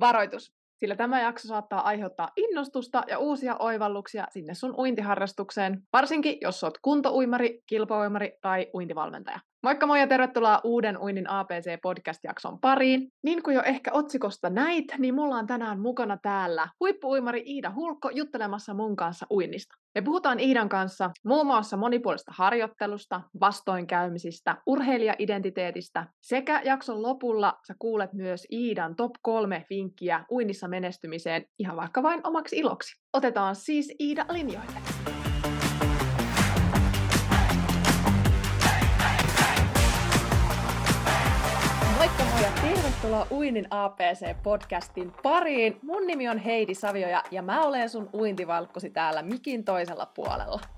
Varoitus, sillä tämä jakso saattaa aiheuttaa innostusta ja uusia oivalluksia sinne sun uintiharrastukseen, varsinkin jos oot kuntouimari, kilpauimari tai uintivalmentaja. Moikka moi ja tervetuloa uuden Uinnin APC-podcast-jakson pariin. Niin kuin jo ehkä otsikosta näit, niin mulla on tänään mukana täällä huippuuimari Iida Hulkko juttelemassa mun kanssa uinnista. Me puhutaan Iidan kanssa muun muassa monipuolista harjoittelusta, vastoinkäymisistä, urheilijaidentiteetistä sekä jakson lopulla sä kuulet myös Iidan top kolme vinkkiä uinnissa menestymiseen ihan vaikka vain omaksi iloksi. Otetaan siis Iida linjoille. Tervetuloa Uinin APC-podcastin pariin. Mun nimi on Heidi Savioja ja mä olen sun uintivalkkosi täällä mikin toisella puolella.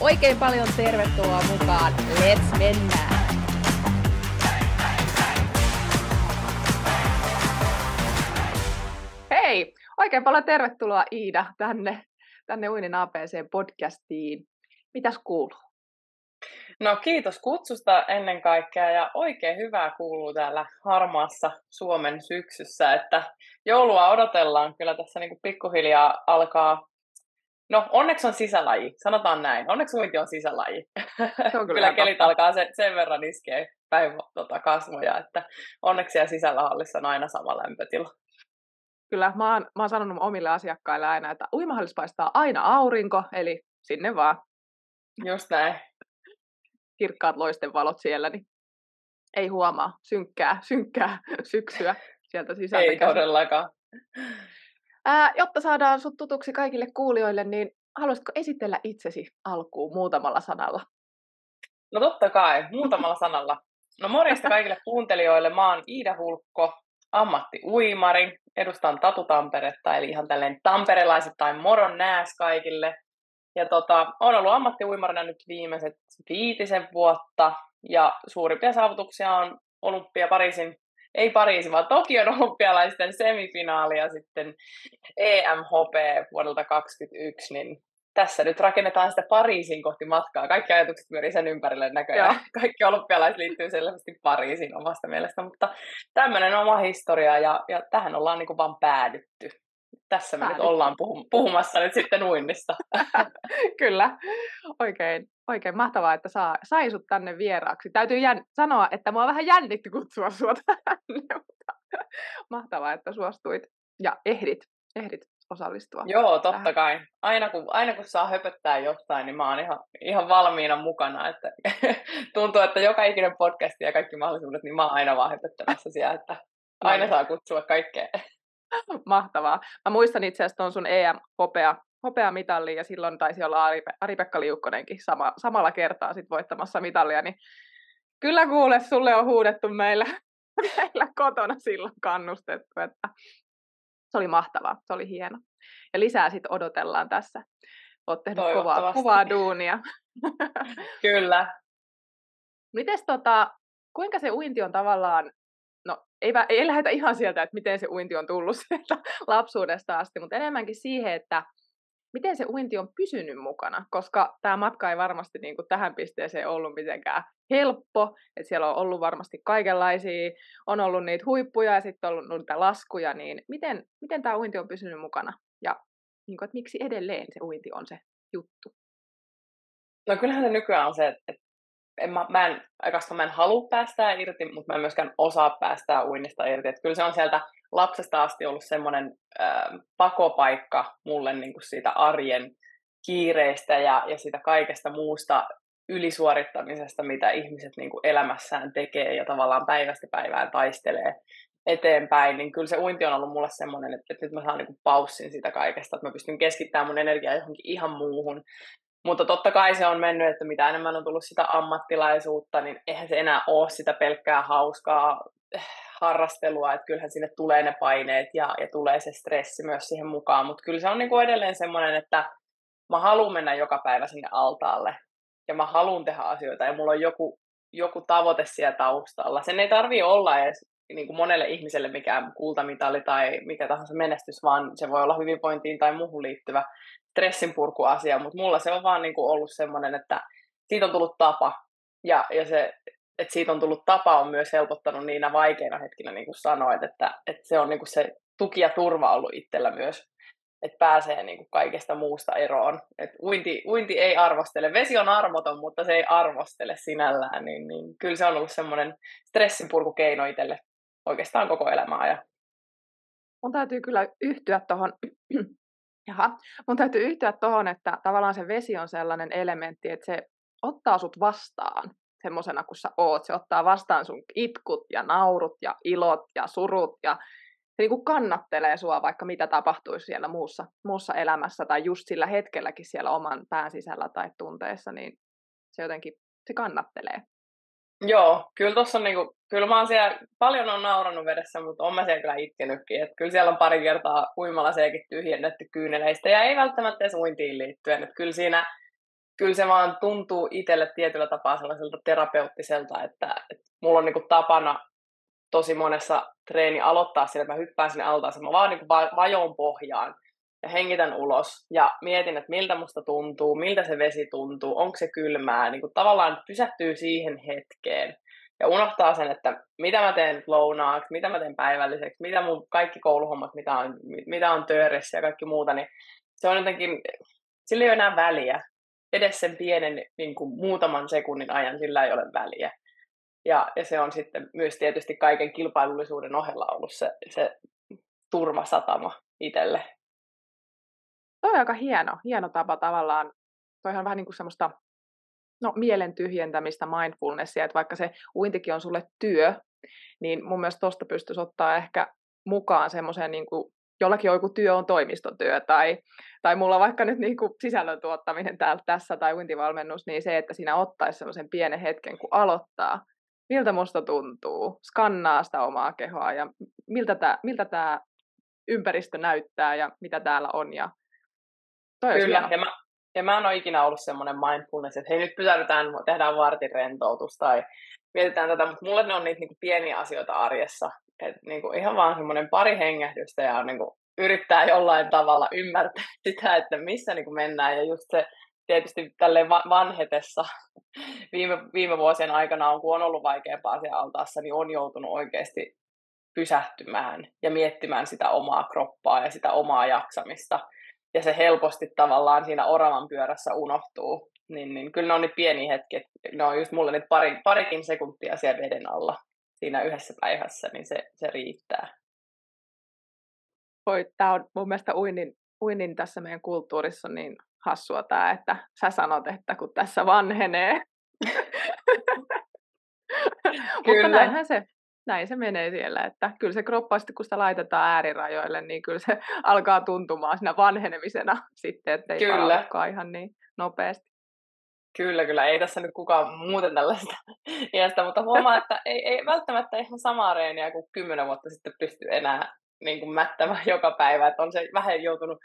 Oikein paljon tervetuloa mukaan. Let's mennään! Hei! Oikein paljon tervetuloa Iida tänne, tänne Uinin APC-podcastiin. Mitäs kuuluu? No kiitos kutsusta ennen kaikkea ja oikein hyvää kuuluu täällä harmaassa Suomen syksyssä, että joulua odotellaan. Kyllä tässä niin kuin pikkuhiljaa alkaa No, onneksi on sisälaji, sanotaan näin. Onneksi uinti on sisälaji. Se on kyllä, kyllä kelit alkaa sen, sen verran iskeä päin tota, kasvoja, että onneksi siellä sisällä hallissa on aina sama lämpötila. Kyllä, mä oon, mä oon sanonut omille asiakkaille aina, että uimahallissa paistaa aina aurinko, eli sinne vaan. Just näin. Kirkkaat loisten valot siellä, niin ei huomaa synkkää, synkkää syksyä sieltä sisältä. Ei todellakaan. Ää, jotta saadaan sut tutuksi kaikille kuulijoille, niin haluaisitko esitellä itsesi alkuun muutamalla sanalla? No totta kai, muutamalla sanalla. No morjesta kaikille kuuntelijoille. Mä oon Iida Hulkko, ammattiuimari. Edustan Tatu Tamperetta, eli ihan tälleen tamperelaisittain moron nääs kaikille. Ja tota, olen ollut ammattiuimarina nyt viimeiset viitisen vuotta. Ja suurimpia saavutuksia on Olympia Pariisin ei Pariisi, vaan Tokion olympialaisten semifinaali ja sitten EMHP vuodelta 2021, niin tässä nyt rakennetaan sitä Pariisin kohti matkaa. Kaikki ajatukset pyörii sen ympärille näköjään. Joo. Kaikki olympialaiset liittyy selvästi Pariisiin omasta mielestä, mutta tämmöinen oma historia ja, ja tähän ollaan niin kuin vaan päädytty. Tässä me nyt ollaan puhum- puhumassa nyt sitten uinnista. Kyllä, oikein, oikein mahtavaa, että saa, sai sut tänne vieraaksi. Täytyy jän- sanoa, että mua vähän jännitti kutsua sua tänne, mutta mahtavaa, että suostuit ja ehdit, ehdit osallistua. Joo, totta tähän. kai. Aina kun, aina kun saa höpöttää jostain, niin mä oon ihan, ihan valmiina mukana. Että tuntuu, että joka ikinen podcast ja kaikki mahdollisuudet, niin mä oon aina vaan höpöttämässä siellä, että aina saa kutsua kaikkea. Mahtavaa. Mä muistan itse asiassa tuon sun EM-hopea hopeamitalli ja silloin taisi olla Ari-Pekka Liukkonenkin sama, samalla kertaa sit voittamassa mitallia, niin kyllä kuule, sulle on huudettu meillä, meillä kotona silloin kannustettu, että se oli mahtavaa, se oli hieno. Ja lisää sitten odotellaan tässä. Olet tehnyt kovaa, kovaa duunia. Kyllä. Mites tota, kuinka se uinti on tavallaan no ei, ei lähdetä ihan sieltä, että miten se uinti on tullut sieltä lapsuudesta asti, mutta enemmänkin siihen, että miten se uinti on pysynyt mukana, koska tämä matka ei varmasti niin kuin tähän pisteeseen ollut mitenkään helppo, että siellä on ollut varmasti kaikenlaisia, on ollut niitä huippuja ja sitten on ollut niitä laskuja, niin miten, miten tämä uinti on pysynyt mukana ja niin kuin, että miksi edelleen se uinti on se juttu? No kyllähän se nykyään on se, että en mä, mä en, mä en halua päästää irti, mutta mä en myöskään osaa päästää uinnista irti. Et kyllä se on sieltä lapsesta asti ollut semmoinen äh, pakopaikka mulle niin kuin siitä arjen kiireistä ja, ja siitä kaikesta muusta ylisuorittamisesta, mitä ihmiset niin kuin elämässään tekee ja tavallaan päivästä päivään taistelee eteenpäin, niin kyllä se uinti on ollut mulle semmoinen, että, että nyt mä saan niin paussin siitä kaikesta, että mä pystyn keskittämään mun energiaa johonkin ihan muuhun. Mutta totta kai se on mennyt, että mitä enemmän on tullut sitä ammattilaisuutta, niin eihän se enää ole sitä pelkkää hauskaa, harrastelua, että kyllähän sinne tulee ne paineet ja, ja tulee se stressi myös siihen mukaan, mutta kyllä se on niin kuin edelleen semmoinen, että mä haluan mennä joka päivä sinne altaalle ja mä haluan tehdä asioita ja mulla on joku, joku tavoite siellä taustalla. Sen ei tarvi olla edes niin kuin monelle ihmiselle mikään kultamitali tai mikä tahansa menestys, vaan se voi olla hyvinvointiin tai muuhun liittyvä stressinpurkuasia, mutta mulla se on vaan niin kuin ollut semmoinen, että siitä on tullut tapa ja, ja se, että siitä on tullut tapa on myös helpottanut niinä vaikeina hetkinä, niin kuin sanoit, että, että se on niin kuin se tuki ja turva ollut itsellä myös, että pääsee niin kuin kaikesta muusta eroon. Et uinti, uinti ei arvostele, vesi on armoton, mutta se ei arvostele sinällään, niin, niin kyllä se on ollut semmoinen stressinpurkukeino itselle oikeastaan koko elämää. Ja... Mun täytyy kyllä yhtyä tuohon Jaha, mun täytyy yhtyä tuohon, että tavallaan se vesi on sellainen elementti, että se ottaa sut vastaan semmoisena kuin sä oot. Se ottaa vastaan sun itkut ja naurut ja ilot ja surut ja se niin kuin kannattelee sua, vaikka mitä tapahtuisi siellä muussa, muussa elämässä tai just sillä hetkelläkin siellä oman pään sisällä tai tunteessa, niin se jotenkin, se kannattelee. Joo, kyllä tuossa on niinku, kyllä mä oon siellä, paljon on nauranut vedessä, mutta on mä siellä kyllä itkenytkin. Et kyllä siellä on pari kertaa uimalaseekin tyhjennetty kyyneleistä ja ei välttämättä edes uintiin liittyen. Et kyllä siinä, kyllä se vaan tuntuu itselle tietyllä tapaa sellaiselta terapeuttiselta, että, että mulla on niinku tapana tosi monessa treeni aloittaa sillä, että mä hyppään sinne altaaseen, mä vaan niinku vajoon pohjaan ja hengitän ulos ja mietin, että miltä musta tuntuu, miltä se vesi tuntuu, onko se kylmää, niin kuin tavallaan pysähtyy siihen hetkeen ja unohtaa sen, että mitä mä teen lounaaksi, mitä mä teen päivälliseksi, mitä mun kaikki kouluhommat, mitä on, mitä on tööressä ja kaikki muuta, niin se on jotenkin, sillä ei ole enää väliä. Edes sen pienen niin kuin muutaman sekunnin ajan sillä ei ole väliä. Ja, ja se on sitten myös tietysti kaiken kilpailullisuuden ohella ollut se, se turvasatama itselle toi on aika hieno, hieno tapa tavallaan, toihan on vähän niin kuin semmoista no, mielen tyhjentämistä, mindfulnessia, että vaikka se uintikin on sulle työ, niin mun mielestä tuosta pystyisi ottaa ehkä mukaan semmoiseen niin kuin jollakin joku työ on toimistotyö tai, tai mulla vaikka nyt niin kuin sisällön tuottaminen täällä, tässä tai uintivalmennus, niin se, että siinä ottaisi semmoisen pienen hetken, kun aloittaa, miltä musta tuntuu, skannaa sitä omaa kehoa ja miltä tämä miltä tää ympäristö näyttää ja mitä täällä on ja Toi Kyllä, ja mä, ja mä en ole ikinä ollut semmoinen mindfulness, että hei nyt pysähdytään, tehdään vartin rentoutus tai mietitään tätä, mutta mulle ne on niitä niinku pieniä asioita arjessa. Et niinku ihan vaan semmoinen pari hengähdystä ja niinku yrittää jollain tavalla ymmärtää sitä, että missä niinku mennään. Ja just se tietysti tälle vanhetessa viime, viime vuosien aikana, on, kun on ollut vaikeampaa siellä altaassa, niin on joutunut oikeasti pysähtymään ja miettimään sitä omaa kroppaa ja sitä omaa jaksamista. Ja se helposti tavallaan siinä oravan pyörässä unohtuu, niin, niin kyllä ne on niin pieni hetki, ne on just mulle nyt pari, parikin sekuntia siellä veden alla siinä yhdessä päivässä, niin se, se riittää. Voi, tämä on mun mielestä uinin, uinin tässä meidän kulttuurissa niin hassua tämä, että sä sanot, että kun tässä vanhenee. Mutta näinhän se, näin se menee siellä, että kyllä se kroppa sitten, kun sitä laitetaan äärirajoille, niin kyllä se alkaa tuntumaan siinä vanhenemisena sitten, että ei kyllä. ihan niin nopeasti. Kyllä, kyllä. Ei tässä nyt kukaan muuten tällaista iästä, mutta huomaa, että ei, ei välttämättä ihan samaa reeniä kuin kymmenen vuotta sitten pysty enää niin kuin mättämään joka päivä. Että on se vähän joutunut,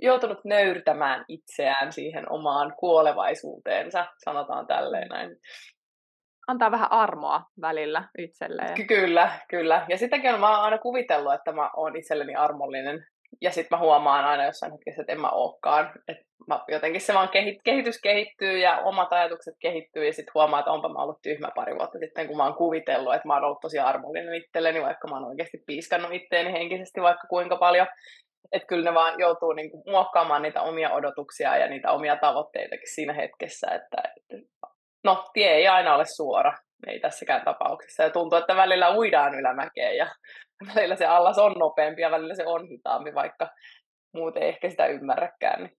joutunut nöyrtämään itseään siihen omaan kuolevaisuuteensa, sanotaan tälleen näin antaa vähän armoa välillä itselleen. Kyllä, kyllä. Ja sitäkin mä oon aina kuvitellut, että mä oon itselleni armollinen. Ja sitten mä huomaan aina jossain hetkessä, että en mä olekaan. Et mä, jotenkin se vaan kehit, kehitys kehittyy ja omat ajatukset kehittyy ja sitten huomaa, että onpa mä ollut tyhmä pari vuotta sitten, kun mä oon kuvitellut, että mä oon ollut tosi armollinen itselleni, vaikka mä oon oikeasti piiskannut itteeni henkisesti vaikka kuinka paljon. Että kyllä ne vaan joutuu niinku muokkaamaan niitä omia odotuksia ja niitä omia tavoitteitakin siinä hetkessä, että, että no, tie ei aina ole suora, ei tässäkään tapauksessa. Ja tuntuu, että välillä uidaan ylämäkeen ja välillä se allas on nopeampi ja välillä se on hitaampi, vaikka muut ei ehkä sitä ymmärräkään. Niin.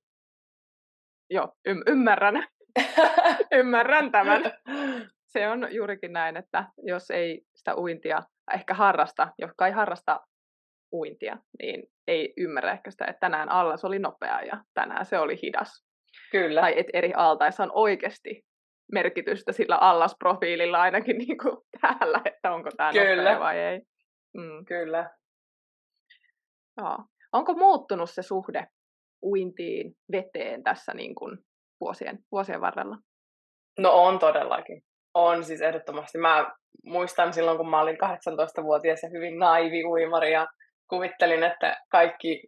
Joo, y- ymmärrän. ymmärrän tämän. Se on juurikin näin, että jos ei sitä uintia ehkä harrasta, jotka ei harrasta uintia, niin ei ymmärrä ehkä sitä, että tänään allas oli nopea ja tänään se oli hidas. Kyllä. Tai että eri altaissa on oikeasti merkitystä sillä allasprofiililla ainakin niin kuin täällä, että onko tämä Kyllä. vai ei. Mm. Kyllä. Joo. Onko muuttunut se suhde uintiin, veteen tässä niin kuin vuosien, vuosien varrella? No on todellakin. On siis ehdottomasti. Mä muistan silloin, kun mä olin 18-vuotias ja hyvin naivi uimari ja kuvittelin, että kaikki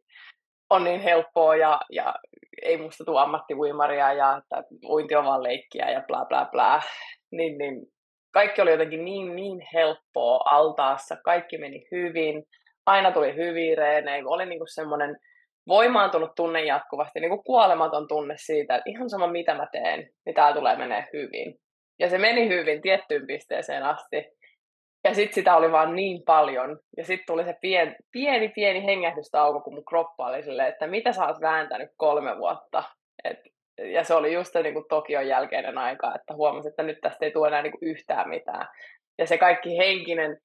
on niin helppoa ja, ja ei musta tule ammattiuimaria ja että uinti on vaan leikkiä ja bla bla bla. Niin, niin kaikki oli jotenkin niin, niin helppoa altaassa, kaikki meni hyvin, aina tuli hyviä reenejä, oli niinku semmoinen voimaantunut tunne jatkuvasti, niin kuin kuolematon tunne siitä, että ihan sama mitä mä teen, niin tää tulee menee hyvin. Ja se meni hyvin tiettyyn pisteeseen asti. Ja sitten sitä oli vaan niin paljon. Ja sitten tuli se pien, pieni, pieni hengähdystauko, kun mun kroppa oli silleen, että mitä sä oot vääntänyt kolme vuotta. Et, ja se oli just se niin kuin Tokion jälkeinen aika, että huomasin, että nyt tästä ei tule enää niin kuin yhtään mitään. Ja se kaikki henkinen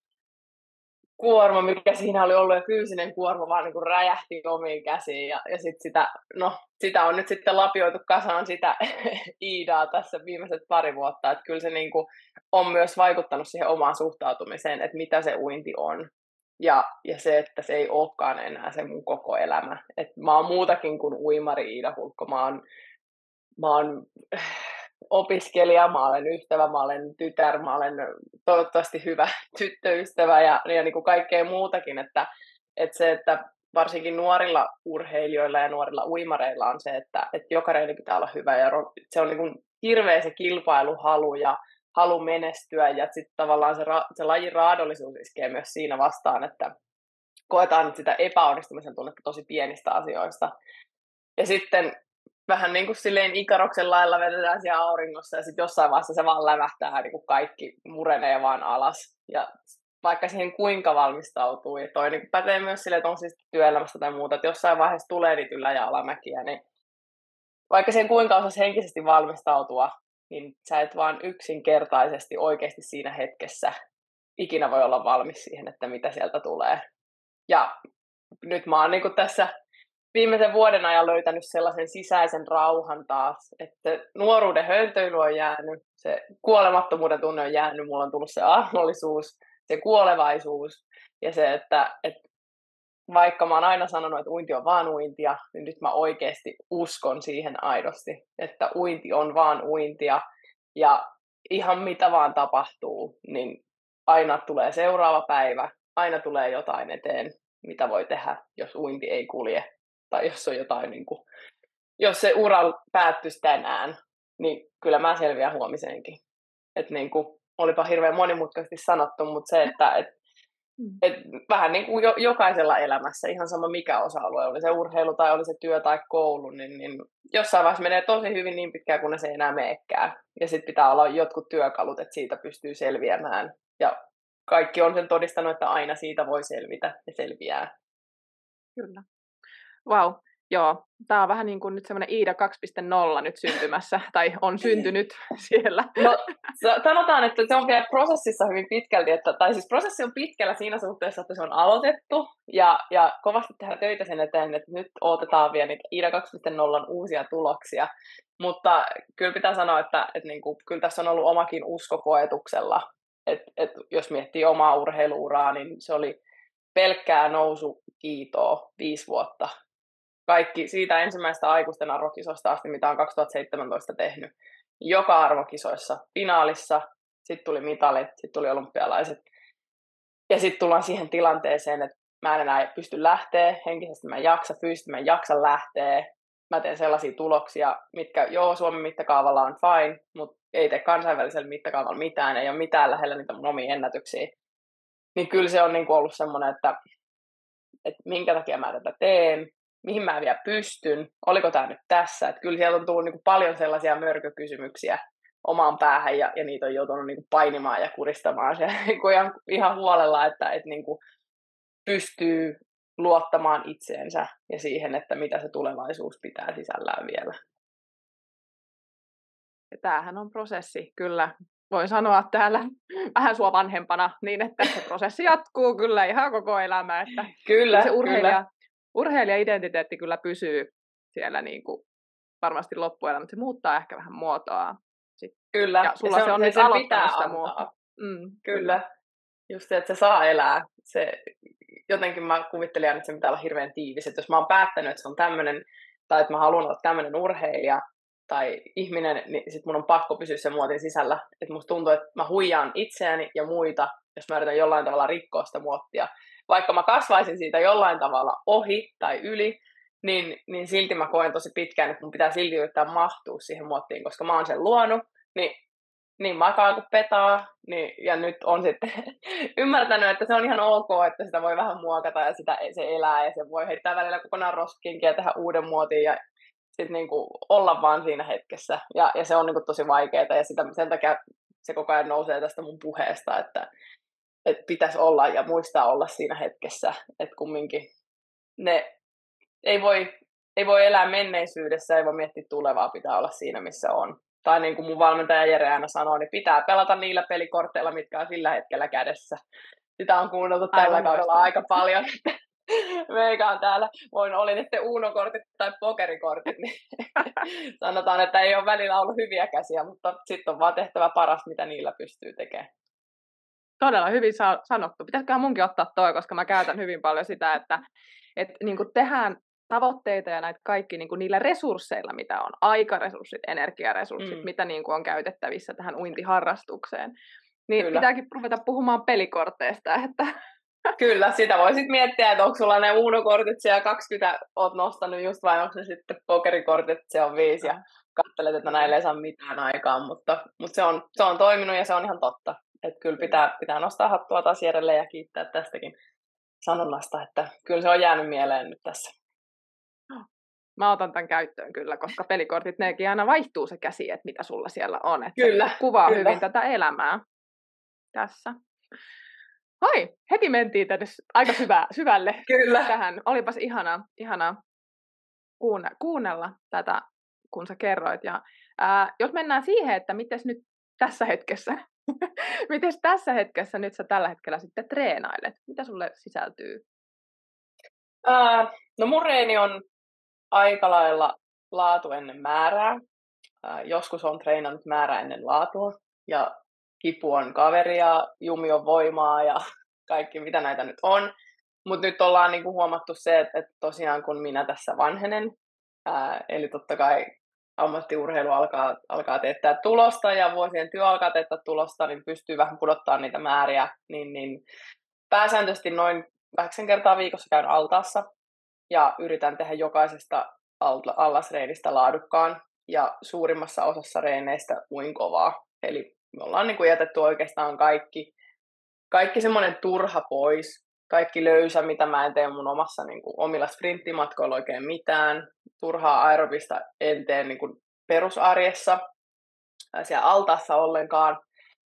kuorma, mikä siinä oli ollut, ja fyysinen kuorma vaan niin kuin räjähti omiin käsiin. Ja, ja sit sitä, no, sitä on nyt sitten lapioitu kasaan sitä Iidaa tässä viimeiset pari vuotta. Että kyllä se niin kuin on myös vaikuttanut siihen omaan suhtautumiseen, että mitä se uinti on. Ja, ja se, että se ei olekaan enää se mun koko elämä. että mä oon muutakin kuin uimari Iida Hulkko. Mä oon, mä oon opiskelija, mä olen ystävä, mä olen tytär, mä olen toivottavasti hyvä tyttöystävä ja, ja niin kuin kaikkea muutakin, että, että se, että varsinkin nuorilla urheilijoilla ja nuorilla uimareilla on se, että, että joka reini pitää olla hyvä ja se on niin kuin hirveä se kilpailuhalu ja halu menestyä ja sitten tavallaan se, ra, se lajin raadollisuus iskee myös siinä vastaan, että koetaan sitä epäonnistumisen tunnetta tosi pienistä asioista. Ja sitten vähän niin kuin silleen ikaroksen lailla vedetään siellä auringossa ja sitten jossain vaiheessa se vaan lävähtää, niin kuin kaikki murenee vaan alas. Ja vaikka siihen kuinka valmistautuu, ja toi niin pätee myös sille, että on siis työelämästä tai muuta, että jossain vaiheessa tulee niitä ylä- ja alamäkiä, niin vaikka siihen kuinka osaisi henkisesti valmistautua, niin sä et vaan yksinkertaisesti oikeasti siinä hetkessä ikinä voi olla valmis siihen, että mitä sieltä tulee. Ja nyt mä oon niin tässä viimeisen vuoden ajan löytänyt sellaisen sisäisen rauhan taas, että nuoruuden höntöily on jäänyt, se kuolemattomuuden tunne on jäänyt, mulla on tullut se armollisuus, se kuolevaisuus ja se, että, että vaikka mä oon aina sanonut, että uinti on vaan uintia, niin nyt mä oikeasti uskon siihen aidosti, että uinti on vaan uintia ja ihan mitä vaan tapahtuu, niin aina tulee seuraava päivä, aina tulee jotain eteen, mitä voi tehdä, jos uinti ei kulje tai jos on jotain, niin kuin, jos se ura päättyisi tänään, niin kyllä mä selviän huomiseenkin. Että niin kuin, olipa hirveän monimutkaisesti sanottu, mutta se, että et, mm. et vähän niin kuin jo, jokaisella elämässä, ihan sama mikä osa-alue, oli se urheilu tai oli se työ tai koulu, niin, niin jossain vaiheessa menee tosi hyvin niin pitkään, kun se ei enää meekään. Ja sitten pitää olla jotkut työkalut, että siitä pystyy selviämään. Ja kaikki on sen todistanut, että aina siitä voi selvitä ja selviää. Kyllä. Wow, joo. Tämä on vähän niin kuin nyt semmoinen Iida 2.0 nyt syntymässä, tai on syntynyt siellä. No, sanotaan, että se on vielä prosessissa hyvin pitkälti, että, tai siis prosessi on pitkällä siinä suhteessa, että se on aloitettu, ja, ja kovasti tehdään töitä sen eteen, että nyt odotetaan vielä niitä Iida 2.0 uusia tuloksia. Mutta kyllä pitää sanoa, että, että niin kuin, kyllä tässä on ollut omakin usko koetuksella. Et, et jos miettii omaa urheiluuraa, niin se oli pelkkää nousu kiitoa viisi vuotta kaikki siitä ensimmäistä aikuisten arvokisosta asti, mitä on 2017 tehnyt. Joka arvokisoissa finaalissa, sitten tuli mitalit, sitten tuli olympialaiset. Ja sitten tullaan siihen tilanteeseen, että mä en enää pysty lähteä, henkisesti mä en jaksa, fyysisesti mä en jaksa lähteä. Mä teen sellaisia tuloksia, mitkä joo, Suomen mittakaavalla on fine, mutta ei tee kansainvälisellä mittakaavalla mitään, ei ole mitään lähellä niitä mun omia ennätyksiä. Niin kyllä se on niinku ollut semmoinen, että, että minkä takia mä tätä teen, mihin mä vielä pystyn, oliko tämä nyt tässä. Että kyllä sieltä on tullut niin kuin paljon sellaisia mörkökysymyksiä omaan päähän ja, ja niitä on joutunut niin kuin painimaan ja kuristamaan se niin kuin ihan, ihan huolella, että, että niin kuin pystyy luottamaan itseensä ja siihen, että mitä se tulevaisuus pitää sisällään vielä. Ja tämähän on prosessi, kyllä. Voin sanoa täällä vähän sua vanhempana, niin että se prosessi jatkuu kyllä ihan koko elämä. Että kyllä, se urheilija, kyllä urheilija-identiteetti kyllä pysyy siellä niin kuin varmasti loppuelämä, mutta se muuttaa ehkä vähän muotoa. Sitten. Kyllä. Ja sulla ja se on, se on nyt aloittanut sitä muotoa. Mm, kyllä. kyllä. just se, että se saa elää. Se, jotenkin mä kuvittelin että se pitää olla hirveän tiivis. Että jos mä oon päättänyt, että se on tämmöinen, tai että mä haluan olla tämmöinen urheilija tai ihminen, niin sit mun on pakko pysyä sen muotin sisällä. Että musta tuntuu, että mä huijaan itseäni ja muita, jos mä yritän jollain tavalla rikkoa sitä muottia. Vaikka mä kasvaisin siitä jollain tavalla ohi tai yli, niin, niin silti mä koen tosi pitkään, että mun pitää silti yrittää mahtua siihen muottiin, koska mä oon sen luonut, niin niin makaa kuin petaa, niin, ja nyt on sitten ymmärtänyt, että se on ihan ok, että sitä voi vähän muokata ja sitä, se elää ja se voi heittää välillä kokonaan roskiinkin ja tehdä uuden muotin ja sitten niinku olla vaan siinä hetkessä. Ja, ja se on niinku tosi vaikeaa ja sitä, sen takia se koko ajan nousee tästä mun puheesta, että, että pitäisi olla ja muistaa olla siinä hetkessä, että kumminkin ne ei voi, ei voi elää menneisyydessä, ei voi miettiä tulevaa, pitää olla siinä, missä on tai niin kuin mun valmentaja Jere aina sanoo, niin pitää pelata niillä pelikorteilla, mitkä on sillä hetkellä kädessä. Sitä on kuunneltu tällä Aivan kaudella aika paljon. Meikä on täällä, voin oli sitten uunokortit tai pokerikortit, niin sanotaan, että ei ole välillä ollut hyviä käsiä, mutta sitten on vaan tehtävä paras, mitä niillä pystyy tekemään. Todella hyvin sanottu. Pitäisiköhän munkin ottaa toi, koska mä käytän hyvin paljon sitä, että, että niin tehdään tavoitteita ja näitä kaikki niin kuin niillä resursseilla, mitä on, aikaresurssit, energiaresurssit, mm. mitä niin kuin on käytettävissä tähän uintiharrastukseen. Niin Kyllä. pitääkin ruveta puhumaan pelikorteista, että Kyllä, sitä voisit miettiä, että onko sulla ne uunokortit siellä 20 oot nostanut just vai onko se sitten pokerikortit, se on viisi ja katselet, että näille ei saa mitään aikaan, mutta, mutta se, on, se on toiminut ja se on ihan totta. Että kyllä pitää, pitää nostaa hattua taas ja kiittää tästäkin sanonnasta, että kyllä se on jäänyt mieleen nyt tässä. Mä otan tämän käyttöön kyllä, koska pelikortit, nekin aina vaihtuu se käsi, että mitä sulla siellä on. Että kyllä, kuvaa kyllä. hyvin tätä elämää tässä. Hai, heti mentiin tänne aika syvä, syvälle kyllä. tähän. Olipas ihana, ihana kuunne, kuunnella tätä, kun sä kerroit. Ja, ää, jos mennään siihen, että miten nyt tässä hetkessä, miten tässä hetkessä nyt sä tällä hetkellä sitten treenailet? Mitä sulle sisältyy? Ää, no mun reeni on aika lailla laatu ennen määrää. Ää, joskus on treenannut määrä ennen laatua ja kipu on kaveria, jumi on voimaa ja kaikki mitä näitä nyt on. Mutta nyt ollaan niinku huomattu se, että, että tosiaan kun minä tässä vanhenen, ää, eli totta kai ammattiurheilu alkaa, alkaa teettää tulosta ja vuosien työ alkaa teettää tulosta, niin pystyy vähän pudottaa niitä määriä, niin, niin pääsääntöisesti noin kahdeksan kertaa viikossa käyn altaassa ja yritän tehdä jokaisesta allasreenistä laadukkaan ja suurimmassa osassa reeneistä uin kovaa. Eli me ollaan niin kuin jätetty oikeastaan kaikki, kaikki semmoinen turha pois, kaikki löysä, mitä mä en tee mun omassa niin kuin, omilla sprinttimatkoilla oikein mitään. Turhaa aerobista en tee niin kuin, perusarjessa siellä altaassa ollenkaan.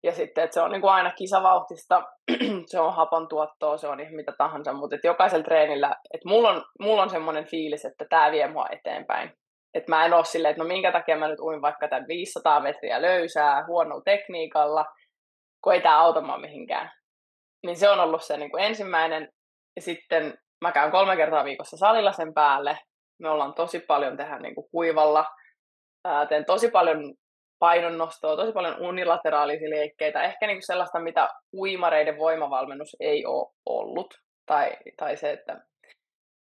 Ja sitten, että se on niin kuin aina kisavauhtista, se on hapan tuottoa, se on ihan mitä tahansa, mutta että jokaisella treenillä, että mulla on, mulla on semmoinen fiilis, että tämä vie mua eteenpäin. Että mä en ole silleen, että no minkä takia mä nyt uin vaikka tämän 500 metriä löysää huonolla tekniikalla, kun ei tämä auta mihinkään. Niin se on ollut se niin kuin ensimmäinen. Ja sitten mä käyn kolme kertaa viikossa salilla sen päälle. Me ollaan tosi paljon tehdä niin kuin kuivalla. Ää, teen tosi paljon painonnostoa, tosi paljon unilateraalisia liikkeitä, ehkä niin kuin sellaista, mitä uimareiden voimavalmennus ei ole ollut, tai, tai se, että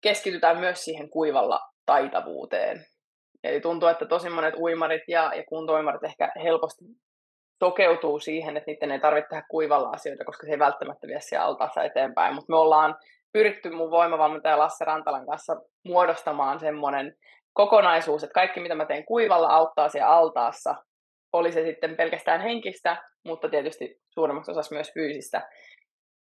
keskitytään myös siihen kuivalla taitavuuteen. Eli tuntuu, että tosi monet uimarit ja, ja kuntoimarit ehkä helposti sokeutuu siihen, että niiden ei tarvitse tehdä kuivalla asioita, koska se ei välttämättä vie siellä altaassa eteenpäin. Mutta me ollaan pyritty mun voimavalmentaja Lasse Rantalan kanssa muodostamaan semmoinen kokonaisuus, että kaikki mitä mä teen kuivalla auttaa siellä altaassa oli se sitten pelkästään henkistä, mutta tietysti suurimmaksi osassa myös fyysistä,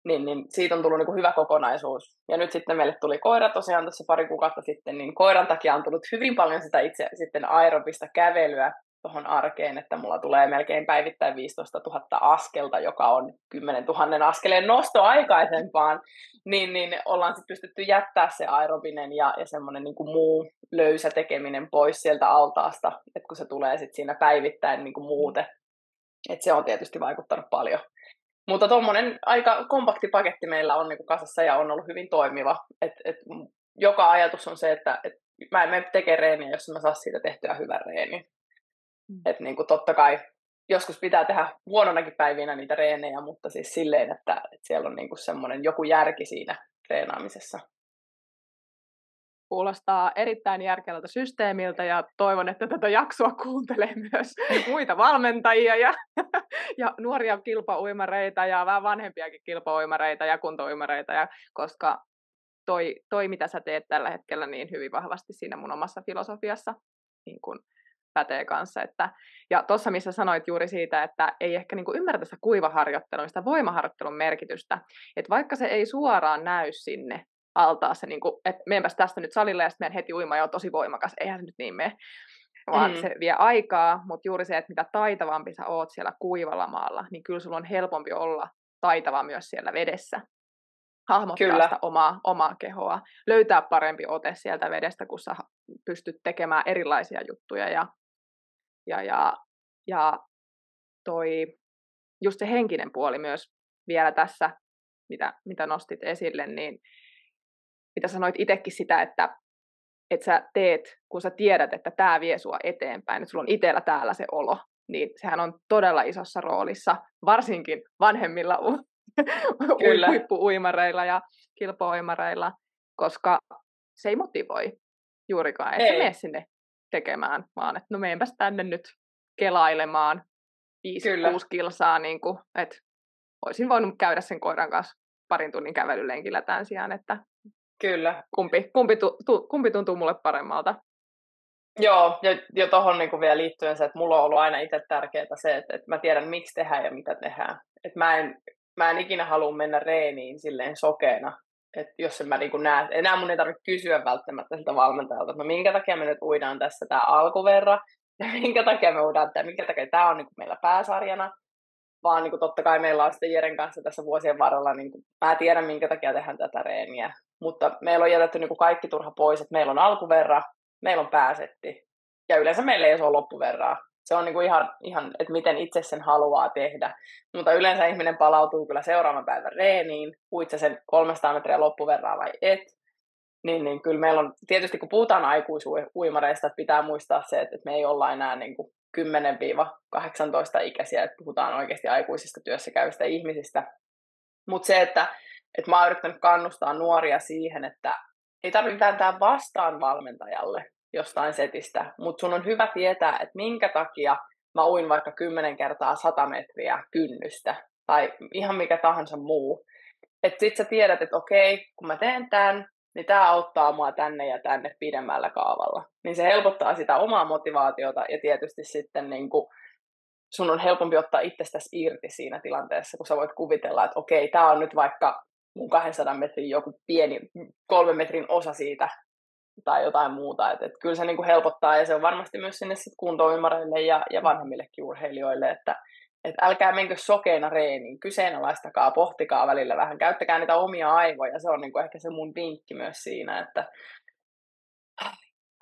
niin, niin siitä on tullut niin kuin hyvä kokonaisuus. Ja nyt sitten meille tuli koira tosiaan tässä pari kuukautta sitten, niin koiran takia on tullut hyvin paljon sitä itse sitten aerobista kävelyä, tuohon arkeen, että mulla tulee melkein päivittäin 15 000 askelta, joka on 10 000 askeleen nosto aikaisempaan, niin, niin ollaan sitten pystytty jättää se aerobinen ja, ja semmoinen niin muu löysä tekeminen pois sieltä altaasta, että kun se tulee sitten siinä päivittäin niin kuin muuten. Että se on tietysti vaikuttanut paljon. Mutta tuommoinen aika kompakti paketti meillä on niin kasassa ja on ollut hyvin toimiva. Et, et joka ajatus on se, että et mä en mene tekemään reeniä, jos mä saa siitä tehtyä hyvän reenin. Mm. Että niin kuin totta kai joskus pitää tehdä huononakin päivinä niitä reenejä, mutta siis silleen, että, että siellä on niinku semmoinen joku järki siinä treenaamisessa. Kuulostaa erittäin järkevältä systeemiltä ja toivon, että tätä jaksoa kuuntelee myös muita valmentajia ja, ja nuoria kilpauimareita ja vähän vanhempiakin kilpauimareita ja kuntouimareita, ja, koska toi, toi, mitä sä teet tällä hetkellä niin hyvin vahvasti siinä mun omassa filosofiassa niin kun pätee kanssa. Että, ja tuossa, missä sanoit juuri siitä, että ei ehkä niin ymmärrä sitä kuivaharjoittelun, sitä voimaharjoittelun merkitystä, että vaikka se ei suoraan näy sinne altaassa, niin kuin, että meenpäs tästä nyt salille ja sitten heti uima ja on tosi voimakas, eihän se nyt niin mene, vaan mm. se vie aikaa, mutta juuri se, että mitä taitavampi sä oot siellä kuivalla maalla, niin kyllä sulla on helpompi olla taitava myös siellä vedessä hahmottaa Kyllä. sitä omaa, omaa kehoa, löytää parempi ote sieltä vedestä, kun sä pystyt tekemään erilaisia juttuja. Ja, ja, ja, ja toi, just se henkinen puoli myös vielä tässä, mitä, mitä nostit esille, niin mitä sanoit itsekin sitä, että, että sä teet, kun sä tiedät, että tämä vie sua eteenpäin, että sulla on itsellä täällä se olo, niin sehän on todella isossa roolissa, varsinkin vanhemmilla Kyllä. huippuuimareilla ja kilpauimareilla, koska se ei motivoi juurikaan. Ei. mene sinne tekemään, vaan että no meenpäs tänne nyt kelailemaan 5-6 kilsaa, niin kuin, että olisin voinut käydä sen koiran kanssa parin tunnin kävelylenkillä tämän sijaan, että Kyllä. Kumpi, kumpi, tu, tu, kumpi tuntuu mulle paremmalta. Joo, ja, ja tuohon niin vielä liittyen se, että mulla on ollut aina itse tärkeää se, että, että mä tiedän miksi tehdään ja mitä tehdään. Että mä en mä en ikinä halua mennä reeniin silleen sokeena, että jos en mä niin näe, enää mun ei tarvitse kysyä välttämättä siltä valmentajalta, että no minkä takia me nyt uidaan tässä tämä alkuverra, ja minkä takia me uidaan tämä, minkä takia tämä on niin meillä pääsarjana, vaan niin kuin totta kai meillä on sitten Jeren kanssa tässä vuosien varrella, niin kuin, mä tiedän minkä takia tehdään tätä reeniä, mutta meillä on jätetty niin kuin kaikki turha pois, että meillä on alkuverra, meillä on pääsetti, ja yleensä meillä ei ole loppuverraa, se on niinku ihan, ihan, että miten itse sen haluaa tehdä. Mutta yleensä ihminen palautuu kyllä seuraavan päivän reeniin, puitse sen 300 metriä loppuverraa vai et. Niin, niin kyllä meillä on, tietysti kun puhutaan aikuisuimareista, että pitää muistaa se, että me ei olla enää niin kuin 10-18 ikäisiä, että puhutaan oikeasti aikuisista työssä käyvistä ihmisistä. Mutta se, että, että mä oon yrittänyt kannustaa nuoria siihen, että ei tarvitse vääntää vastaan valmentajalle, jostain setistä, mutta sun on hyvä tietää, että minkä takia mä uin vaikka 10 kertaa 100 metriä kynnystä tai ihan mikä tahansa muu. Että sit sä tiedät, että okei, kun mä teen tämän, niin tämä auttaa mua tänne ja tänne pidemmällä kaavalla. Niin se helpottaa sitä omaa motivaatiota ja tietysti sitten niin kuin sun on helpompi ottaa itsestäsi irti siinä tilanteessa, kun sä voit kuvitella, että okei, tämä on nyt vaikka mun 200 metrin joku pieni kolmen metrin osa siitä tai jotain muuta. Et, et kyllä se niinku helpottaa ja se on varmasti myös sinne sit kuntoimareille ja, ja vanhemmillekin urheilijoille, että et älkää menkö sokeina reeniin, kyseenalaistakaa, pohtikaa välillä vähän, käyttäkää niitä omia aivoja, se on niinku ehkä se mun vinkki myös siinä, että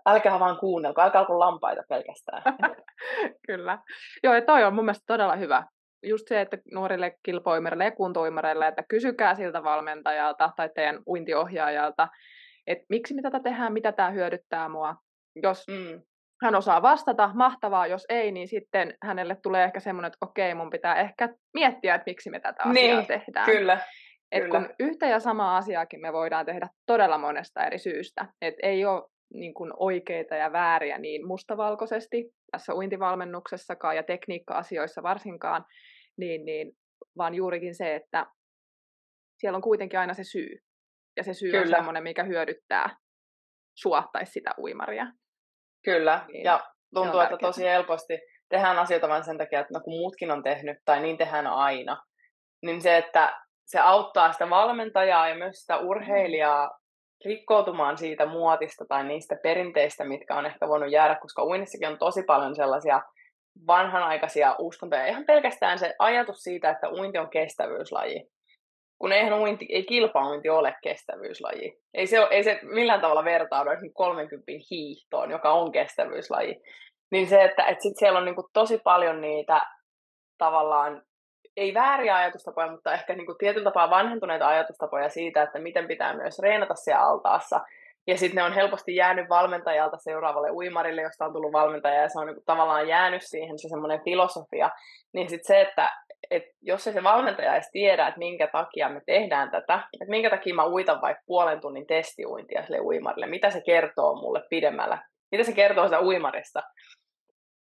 älkää vaan kuunnelko, älkää alko lampaita pelkästään. Kyllä. Joo, ja toi on mun mielestä todella hyvä. Just se, että nuorille kilpoimareille ja että kysykää siltä valmentajalta tai teidän uintiohjaajalta, että miksi me tätä tehdään, mitä tämä hyödyttää mua. Jos mm. hän osaa vastata, mahtavaa, jos ei, niin sitten hänelle tulee ehkä semmoinen, että okei, mun pitää ehkä miettiä, että miksi me tätä asiaa niin, tehdään. Kyllä. Et kyllä. kun yhtä ja samaa asiaakin me voidaan tehdä todella monesta eri syystä. Et ei ole niin kuin oikeita ja vääriä niin mustavalkoisesti tässä uintivalmennuksessakaan ja tekniikka-asioissa varsinkaan, niin, niin, vaan juurikin se, että siellä on kuitenkin aina se syy. Ja se syy Kyllä. on semmoinen, mikä hyödyttää sua tai sitä uimaria. Kyllä, niin, ja tuntuu, että tosi helposti tehdään asioita vain sen takia, että no kun muutkin on tehnyt, tai niin tehdään aina, niin se, että se auttaa sitä valmentajaa ja myös sitä urheilijaa rikkoutumaan siitä muotista tai niistä perinteistä, mitkä on ehkä voinut jäädä, koska uinnissakin on tosi paljon sellaisia vanhanaikaisia uskontoja. Ihan pelkästään se ajatus siitä, että uinti on kestävyyslaji kun eihän uinti, ei kilpauinti ole kestävyyslaji. Ei se, ei se millään tavalla vertaudu 30 hiihtoon, joka on kestävyyslaji. Niin se, että, että sit siellä on niin kuin tosi paljon niitä tavallaan, ei vääriä ajatustapoja, mutta ehkä niin kuin tietyllä tapaa vanhentuneita ajatustapoja siitä, että miten pitää myös reenata siellä altaassa. ja sitten ne on helposti jäänyt valmentajalta seuraavalle uimarille, josta on tullut valmentaja, ja se on niin tavallaan jäänyt siihen se semmoinen filosofia, niin sitten se, että et jos ei se valmentaja edes tiedä, että minkä takia me tehdään tätä, että minkä takia mä uitan vaikka puolen tunnin testiuintia sille uimarille, mitä se kertoo mulle pidemmällä, mitä se kertoo sitä uimarista,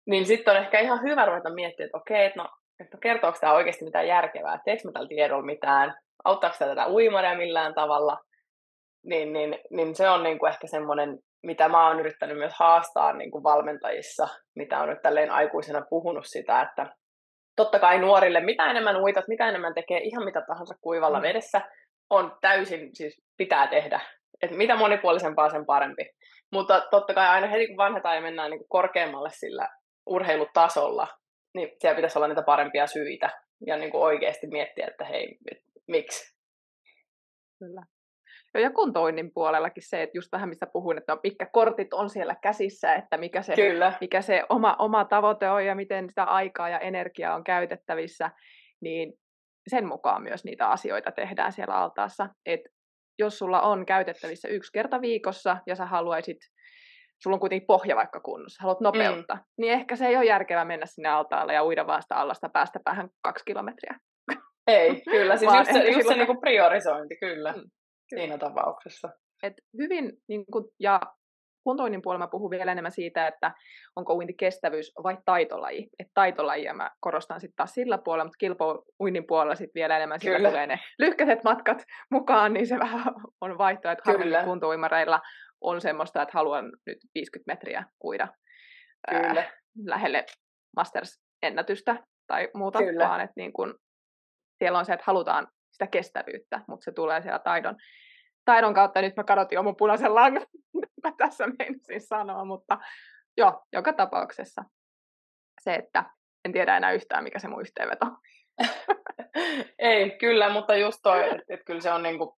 niin sitten on ehkä ihan hyvä ruveta miettimään, että okei, että no, että kertooko tämä oikeasti mitään järkevää, teekö mä tällä tiedolla mitään, auttaako tämä tätä uimaria millään tavalla, niin, niin, niin se on niin kuin ehkä semmoinen, mitä mä oon yrittänyt myös haastaa niin kuin valmentajissa, mitä on nyt tälleen aikuisena puhunut sitä, että totta kai nuorille, mitä enemmän uitat, mitä enemmän tekee ihan mitä tahansa kuivalla mm. vedessä, on täysin, siis pitää tehdä. Et mitä monipuolisempaa, sen parempi. Mutta totta kai aina heti kun vanhetaan ja mennään niin korkeammalle sillä urheilutasolla, niin siellä pitäisi olla niitä parempia syitä ja niin kuin oikeasti miettiä, että hei, miksi. Kyllä. Ja kuntoinnin puolellakin se, että just vähän mistä puhuin, että mitkä kortit on siellä käsissä, että mikä se, Kyllä. mikä se oma, oma tavoite on ja miten sitä aikaa ja energiaa on käytettävissä, niin sen mukaan myös niitä asioita tehdään siellä altaassa. Et jos sulla on käytettävissä yksi kerta viikossa ja sä haluaisit, sulla on kuitenkin pohja vaikka kunnossa, haluat nopeutta, mm. niin ehkä se ei ole järkevää mennä sinne altaalle ja uida vaan sitä allasta päästä päähän kaksi kilometriä. Ei, kyllä. Siis just se, just se niinku priorisointi, kyllä. Mm siinä tapauksessa. Et hyvin, niin kun, ja kuntoinnin puolella mä puhun vielä enemmän siitä, että onko uinti kestävyys vai taitolaji. Et taitolajia mä korostan sitten taas sillä puolella, mutta kilpouinnin puolella sitten vielä enemmän sillä tulee ne lyhkäiset matkat mukaan, niin se vähän on vaihtoehto, että harvemmin kuntouimareilla on semmoista, että haluan nyt 50 metriä uida Kyllä. Ää, lähelle Masters-ennätystä tai muuta, Kyllä. vaan että niin kun, siellä on se, että halutaan sitä kestävyyttä, mutta se tulee siellä taidon, taidon kautta. Nyt mä kadotin jo mun punaisen langan, mä tässä meinasin sanoa, mutta joo, joka tapauksessa se, että en tiedä enää yhtään, mikä se mun yhteenveto Ei, kyllä, mutta just toi, että, että kyllä se on niinku,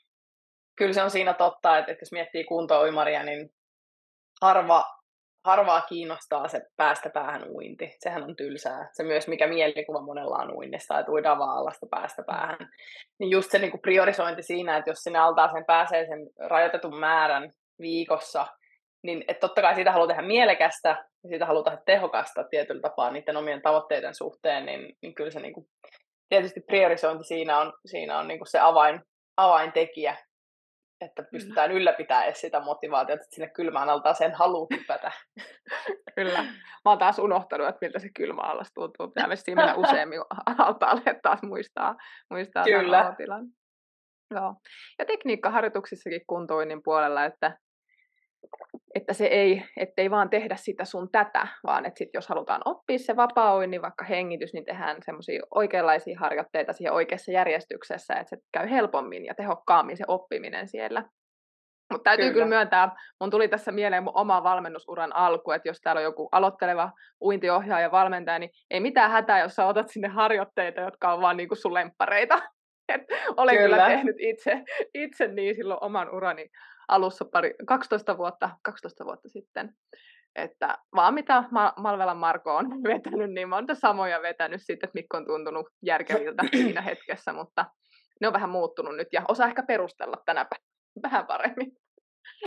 kyllä se on siinä totta, että, että jos miettii kuntouimaria, niin harva harvaa kiinnostaa se päästä päähän uinti. Sehän on tylsää. Se myös, mikä mielikuva monella on uinnista, että uidaan vaan päästä päähän. Niin just se niin kuin priorisointi siinä, että jos sinne altaaseen pääsee sen rajoitetun määrän viikossa, niin että totta kai siitä haluaa tehdä mielekästä ja siitä haluaa tehdä tehokasta tietyllä tapaa niiden omien tavoitteiden suhteen, niin, niin kyllä se niin kuin, tietysti priorisointi siinä on, siinä on niin kuin se avain, avaintekijä, että pystytään Kyllä. ylläpitämään sitä motivaatiota, että sinne kylmään altaan sen halu hypätä. Kyllä. Mä oon taas unohtanut, että miltä se kylmä allas tuntuu. Pitää myös mennä useammin altaalle, että taas muistaa, muistaa Kyllä. tilan. Joo. Ja tekniikkaharjoituksissakin kuntoinnin puolella, että että se ei, ettei vaan tehdä sitä sun tätä, vaan että sit jos halutaan oppia se vapaa niin vaikka hengitys, niin tehdään semmoisia oikeanlaisia harjoitteita siihen oikeassa järjestyksessä, että se käy helpommin ja tehokkaammin se oppiminen siellä. Mutta täytyy kyllä. kyllä myöntää, mun tuli tässä mieleen mun oma valmennusuran alku, että jos täällä on joku aloitteleva uintiohjaaja valmentaja, niin ei mitään hätää, jos sä otat sinne harjoitteita, jotka on vaan niinku sun lemppareita. Et olen kyllä. kyllä tehnyt itse, itse niin silloin oman urani alussa pari, 12 vuotta, 12 vuotta sitten. Että vaan mitä Malvelan Marko on vetänyt, niin monta samoja vetänyt sitten, että Mikko on tuntunut järkeviltä siinä hetkessä, mutta ne on vähän muuttunut nyt ja osaa ehkä perustella tänä päivänä vähän paremmin.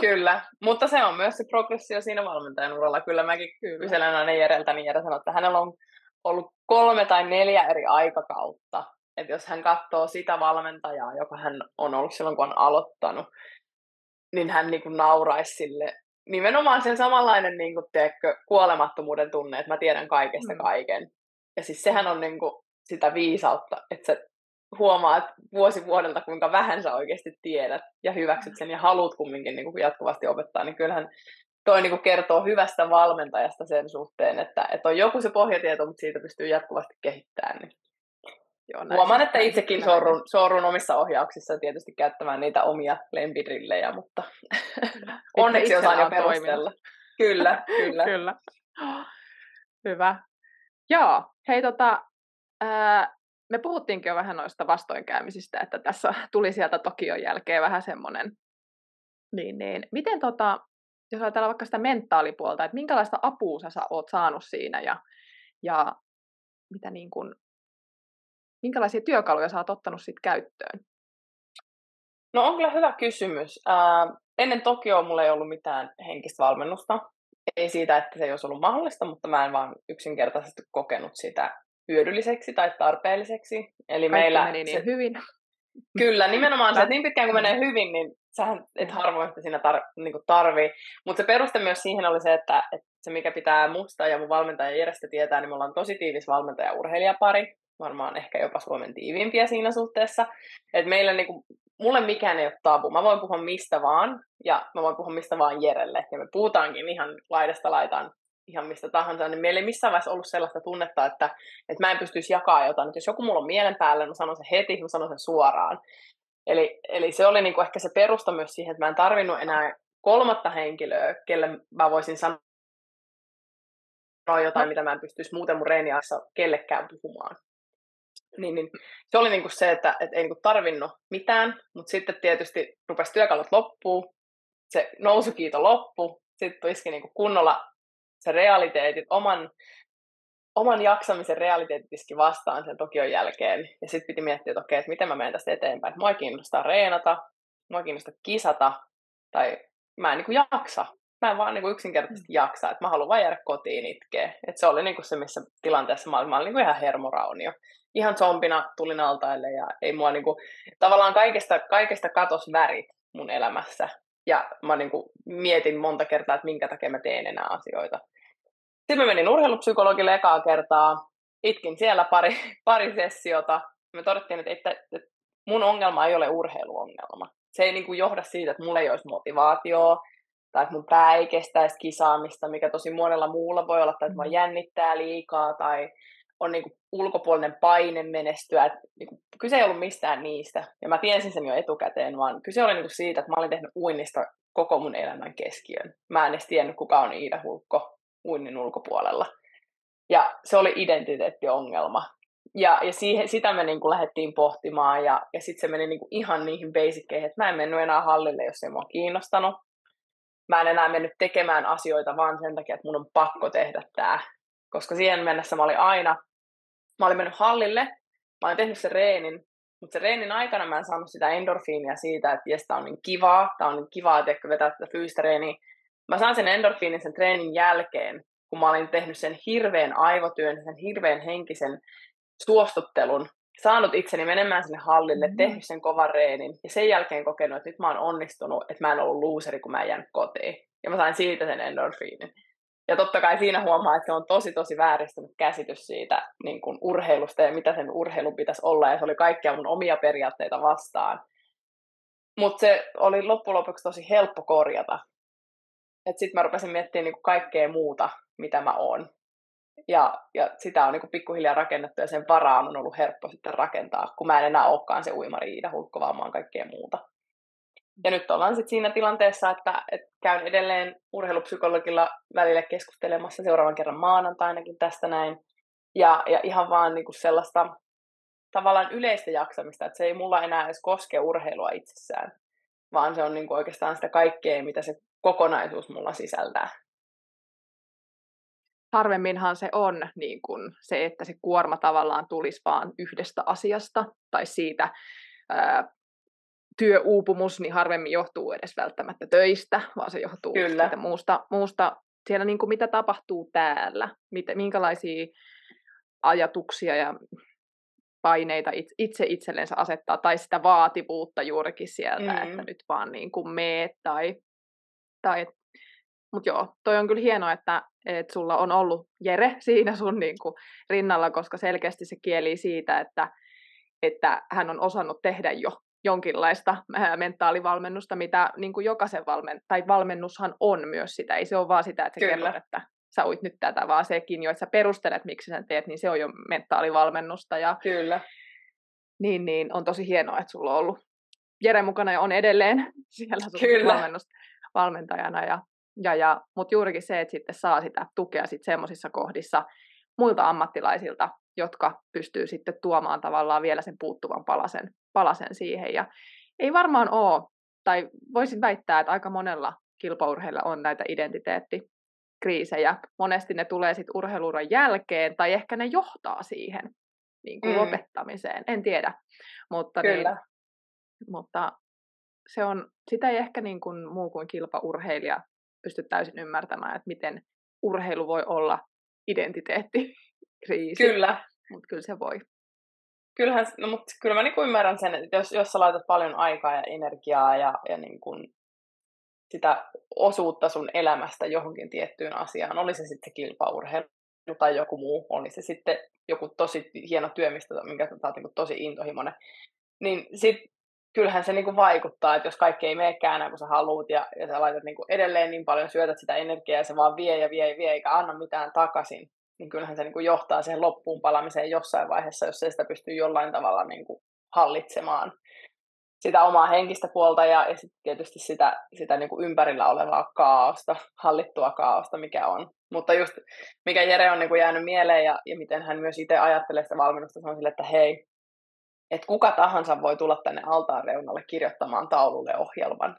Kyllä, mutta se on myös se progressio siinä valmentajan uralla. Kyllä mäkin Kyllä. kyselen aina Jereltä, niin Jere sanoo, että hänellä on ollut kolme tai neljä eri aikakautta. Että jos hän katsoo sitä valmentajaa, joka hän on ollut silloin, kun on aloittanut, niin hän niin kuin nauraisi sille nimenomaan sen samanlainen niin kuin, teekö, kuolemattomuuden tunne, että mä tiedän kaikesta mm. kaiken. Ja siis sehän on niin kuin, sitä viisautta, että sä huomaat vuosi vuodelta, kuinka vähän sä oikeasti tiedät ja hyväksyt sen ja haluat kumminkin niin kuin jatkuvasti opettaa, niin kyllähän toi niin kuin kertoo hyvästä valmentajasta sen suhteen, että, että on joku se pohjatieto, mutta siitä pystyy jatkuvasti kehittämään. Niin Joo, Huomaan, että itsekin sorrun, sorrun omissa ohjauksissa tietysti käyttämään niitä omia lempidrillejä, mutta onneksi osaan jo perustella. Kyllä, kyllä. kyllä. Hyvä. Joo, hei tota, ää, me puhuttiinkin jo vähän noista vastoinkäymisistä, että tässä tuli sieltä Tokion jälkeen vähän semmoinen, niin, niin. miten tota, jos ajatellaan vaikka sitä mentaalipuolta, että minkälaista apua sä oot saanut siinä ja, ja mitä niin kuin minkälaisia työkaluja sä oot ottanut sit käyttöön? No on kyllä hyvä kysymys. Ää, ennen Tokioa mulla ei ollut mitään henkistä valmennusta. Ei siitä, että se ei olisi ollut mahdollista, mutta mä en vaan yksinkertaisesti kokenut sitä hyödylliseksi tai tarpeelliseksi. Eli Kaikki meillä meni niin se, hyvin. Kyllä, nimenomaan se, että niin pitkään kuin menee hyvin, niin sähän et harvoin sitä siinä tar, niin tarvii. Mutta se peruste myös siihen oli se, että, että se mikä pitää musta ja mun valmentaja Jerestä tietää, niin me ollaan tosi tiivis valmentaja-urheilijapari. Varmaan ehkä jopa Suomen tiiviimpiä siinä suhteessa. Että meillä niin kuin, mulle mikään ei ole tabu. Mä voin puhua mistä vaan, ja mä voin puhua mistä vaan Jerelle. Ja me puhutaankin ihan laidasta laitaan ihan mistä tahansa, niin meillä ei missään vaiheessa ollut sellaista tunnetta, että, että mä en pystyisi jakaa jotain. Että jos joku mulla on mielen päällä, mä sanon sen heti, mä sanon sen suoraan. Eli, eli se oli niinku ehkä se perusta myös siihen, että mä en tarvinnut enää kolmatta henkilöä, kelle mä voisin sanoa jotain, mitä mä en pystyisi muuten mun reeniassa kellekään puhumaan. Niin, niin se oli niinku se, että et ei niinku tarvinnut mitään, mutta sitten tietysti rupesi työkalut loppuu, se nousukiito loppu, sitten tuiski niinku kunnolla se realiteetit, oman, oman jaksamisen realiteetit iski vastaan sen Tokion jälkeen. Ja sitten piti miettiä, että okei, että miten mä menen tästä eteenpäin. Mua kiinnostaa reenata, mua kiinnostaa kisata, tai mä en niin kuin jaksa. Mä en vaan niin kuin yksinkertaisesti mm. jaksa, että mä haluan vaan jäädä kotiin itkeä. Et se oli niin kuin se, missä tilanteessa mä olin, mä olin niin kuin ihan hermoraunio. Ihan zombina tulin altaille ja ei mua niin kuin, tavallaan kaikesta, kaikesta katos värit mun elämässä. Ja mä niin kuin mietin monta kertaa, että minkä takia mä teen enää asioita. Sitten mä menin urheilupsykologille ekaa kertaa, itkin siellä pari, pari sessiota. Me todettiin, että, että, että mun ongelma ei ole urheiluongelma. Se ei niin kuin johda siitä, että mulla ei olisi motivaatioa, tai että mun pää ei kestäisi kisaamista, mikä tosi monella muulla voi olla, tai että mä mm. jännittää liikaa, tai on niin kuin ulkopuolinen paine menestyä. Et niin kuin, kyse ei ollut mistään niistä, ja mä tiesin sen jo etukäteen, vaan kyse oli niin kuin siitä, että mä olin tehnyt uinnista koko mun elämän keskiön. Mä en edes tiennyt, kuka on Iida Hulkko uinnin ulkopuolella. Ja se oli identiteettiongelma. Ja, ja siihen, sitä me niin kuin lähdettiin pohtimaan, ja, ja sitten se meni niin kuin ihan niihin basickeihin, että mä en mennyt enää hallille, jos ei mua kiinnostanut. Mä en enää mennyt tekemään asioita vaan sen takia, että mun on pakko tehdä tämä. Koska siihen mennessä mä olin aina, mä olin mennyt hallille, mä olin tehnyt sen reenin, mutta se reenin aikana mä en saanut sitä endorfiinia siitä, että jes, tää on niin kivaa, tää on niin kivaa, että vetää tätä fyysistä reeniä, mä saan sen endorfiinin sen treenin jälkeen, kun mä olin tehnyt sen hirveän aivotyön, sen hirveän henkisen suostuttelun, saanut itseni menemään sinne hallille, mm-hmm. tehnyt sen kovan reenin ja sen jälkeen kokenut, että nyt mä oon onnistunut, että mä en ollut luuseri, kun mä en jäänyt kotiin. Ja mä sain siitä sen endorfiinin. Ja totta kai siinä huomaa, että se on tosi tosi vääristynyt käsitys siitä niin kuin urheilusta ja mitä sen urheilun pitäisi olla. Ja se oli kaikkia mun omia periaatteita vastaan. Mutta se oli loppujen lopuksi tosi helppo korjata. Sitten mä rupesin miettimään niinku kaikkea muuta, mitä mä oon. Ja, ja sitä on niinku pikkuhiljaa rakennettu ja sen varaan on ollut helppo sitten rakentaa, kun mä en enää olekaan se uimari Iida Hulkko, vaan mä oon kaikkea muuta. Ja nyt ollaan sitten siinä tilanteessa, että, että käyn edelleen urheilupsykologilla välillä keskustelemassa seuraavan kerran maanantainakin tästä näin. Ja, ja ihan vaan niinku sellaista tavallaan yleistä jaksamista, että se ei mulla enää edes koske urheilua itsessään, vaan se on niinku oikeastaan sitä kaikkea, mitä se kokonaisuus mulla sisältää. Harvemminhan se on niin kun se, että se kuorma tavallaan tulisi vaan yhdestä asiasta tai siitä työuupumus, niin harvemmin johtuu edes välttämättä töistä, vaan se johtuu Kyllä. siitä muusta, muusta siellä niin kuin mitä tapahtuu täällä, mitä, minkälaisia ajatuksia ja paineita itse itsellensä asettaa, tai sitä vaativuutta juurikin sieltä, mm. että nyt vaan niin kuin meet, tai tai mutta joo, toi on kyllä hienoa, että, että sulla on ollut Jere siinä sun niin kuin, rinnalla, koska selkeästi se kieli siitä, että, että hän on osannut tehdä jo jonkinlaista mentaalivalmennusta, mitä niin kuin jokaisen valmen, tai valmennushan on myös sitä. Ei se ole vaan sitä, että sä kerrot, että sä uit nyt tätä, vaan sekin jo, että sä perustelet, miksi sä teet, niin se on jo mentaalivalmennusta. Ja, Kyllä. Niin, niin on tosi hienoa, että sulla on ollut Jere mukana ja on edelleen siellä sun valmentajana. Ja, ja, ja, Mutta juurikin se, että sitten saa sitä tukea sit semmoisissa kohdissa muilta ammattilaisilta, jotka pystyy sitten tuomaan tavallaan vielä sen puuttuvan palasen, palasen siihen. Ja ei varmaan ole, tai voisin väittää, että aika monella kilpaurheilla on näitä identiteettikriisejä. Monesti ne tulee sitten urheiluuran jälkeen, tai ehkä ne johtaa siihen niin kuin mm. lopettamiseen, en tiedä. Mutta, niin, Kyllä. Niin, mutta se on, sitä ei ehkä niin kuin muu kuin kilpaurheilija pysty täysin ymmärtämään, että miten urheilu voi olla identiteettikriisi. Kyllä. Mutta kyllä se voi. Kyllähän, no, mutta kyllä mä niin ymmärrän sen, että jos, jos sä laitat paljon aikaa ja energiaa ja, ja niin kuin sitä osuutta sun elämästä johonkin tiettyyn asiaan, oli se sitten kilpaurheilu tai joku muu, oli se sitten joku tosi hieno työ, mistä, minkä sä oot niin tosi intohimoinen, niin sit kyllähän se niin vaikuttaa, että jos kaikki ei menekään enää kuin sä haluut ja, ja sä laitat niin edelleen niin paljon, syötät sitä energiaa ja se vaan vie ja vie ja vie eikä anna mitään takaisin, niin kyllähän se niin johtaa siihen loppuun palamiseen jossain vaiheessa, jos ei sitä pystyy jollain tavalla niin hallitsemaan sitä omaa henkistä puolta ja, ja sitten tietysti sitä, sitä niin kuin ympärillä olevaa kaaosta, hallittua kaaosta, mikä on. Mutta just mikä Jere on niin kuin jäänyt mieleen ja, ja miten hän myös itse ajattelee sitä valmennusta, se on sille, että hei, että kuka tahansa voi tulla tänne altaan reunalle kirjoittamaan taululle ohjelman.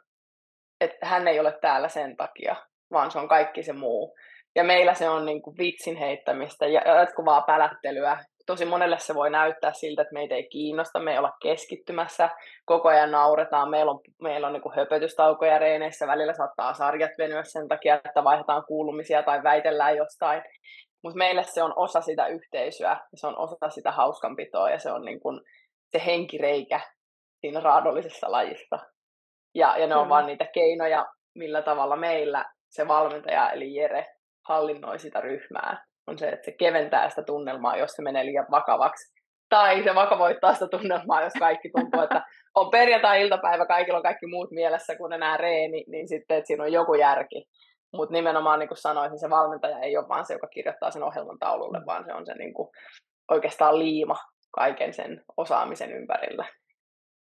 Että hän ei ole täällä sen takia, vaan se on kaikki se muu. Ja meillä se on niin kuin vitsin heittämistä ja jatkuvaa pälättelyä. Tosi monelle se voi näyttää siltä, että meitä ei kiinnosta, me ei olla keskittymässä, koko ajan nauretaan, meillä on, meillä on niin höpötystaukoja reeneissä, välillä saattaa sarjat venyä sen takia, että vaihdetaan kuulumisia tai väitellään jostain, mutta meille se on osa sitä yhteisöä, se on osa sitä hauskanpitoa ja se on niin kuin se henkireikä siinä raadollisessa lajissa. Ja, ja ne on mm. vaan niitä keinoja, millä tavalla meillä se valmentaja eli Jere hallinnoi sitä ryhmää on se, että se keventää sitä tunnelmaa, jos se menee liian vakavaksi. Tai se vakavoittaa sitä tunnelmaa, jos kaikki tuntuu, että on perjantai-iltapäivä, kaikilla on kaikki muut mielessä kuin enää reeni, niin sitten, että siinä on joku järki. Mutta nimenomaan, niin kuin sanoisin, se valmentaja ei ole vaan se, joka kirjoittaa sen ohjelman taululle, vaan se on se niin kuin, oikeastaan liima kaiken sen osaamisen ympärillä.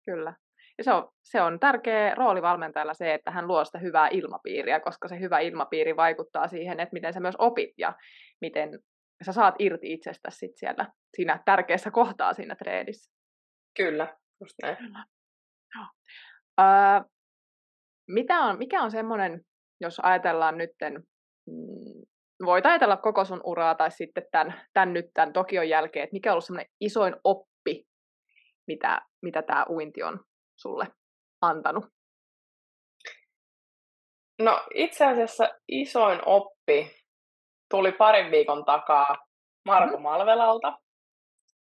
Kyllä. Ja se on, se on tärkeä rooli valmentajalla se, että hän luo sitä hyvää ilmapiiriä, koska se hyvä ilmapiiri vaikuttaa siihen, että miten sä myös opit ja miten sä saat irti itsestäsi sit siellä siinä tärkeässä kohtaa siinä treenissä. Kyllä, just näin. Kyllä. Joo. Öö, mitä on, mikä on semmoinen, jos ajatellaan nytten, mm, voit ajatella koko sun uraa tai sitten tämän, tämän nyt tämän Tokion jälkeen, että mikä on ollut semmoinen isoin oppi, mitä, mitä tämä uinti on sulle antanut? No itse asiassa isoin oppi tuli parin viikon takaa Marko mm-hmm. Malvelalta,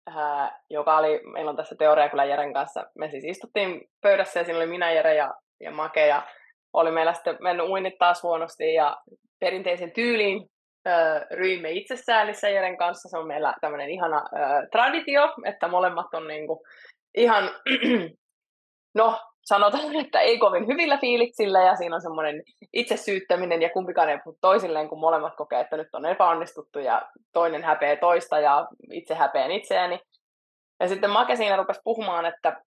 ää, joka oli, meillä on tässä teoria kyllä Jeren kanssa, me siis istuttiin pöydässä ja siinä oli minä, Jere ja, ja Make ja oli meillä sitten mennyt uinnit taas huonosti ja perinteisen tyyliin ö, ryimme itsesäälissä Jeren kanssa. Se on meillä tämmöinen ihana ö, traditio, että molemmat on niinku ihan no, sanotaan, että ei kovin hyvillä fiiliksillä ja siinä on semmoinen itsesyyttäminen ja kumpikaan ei puhu toisilleen, kun molemmat kokee, että nyt on epäonnistuttu ja toinen häpeä toista ja itse häpeän itseäni. Ja sitten Make siinä rupesi puhumaan, että,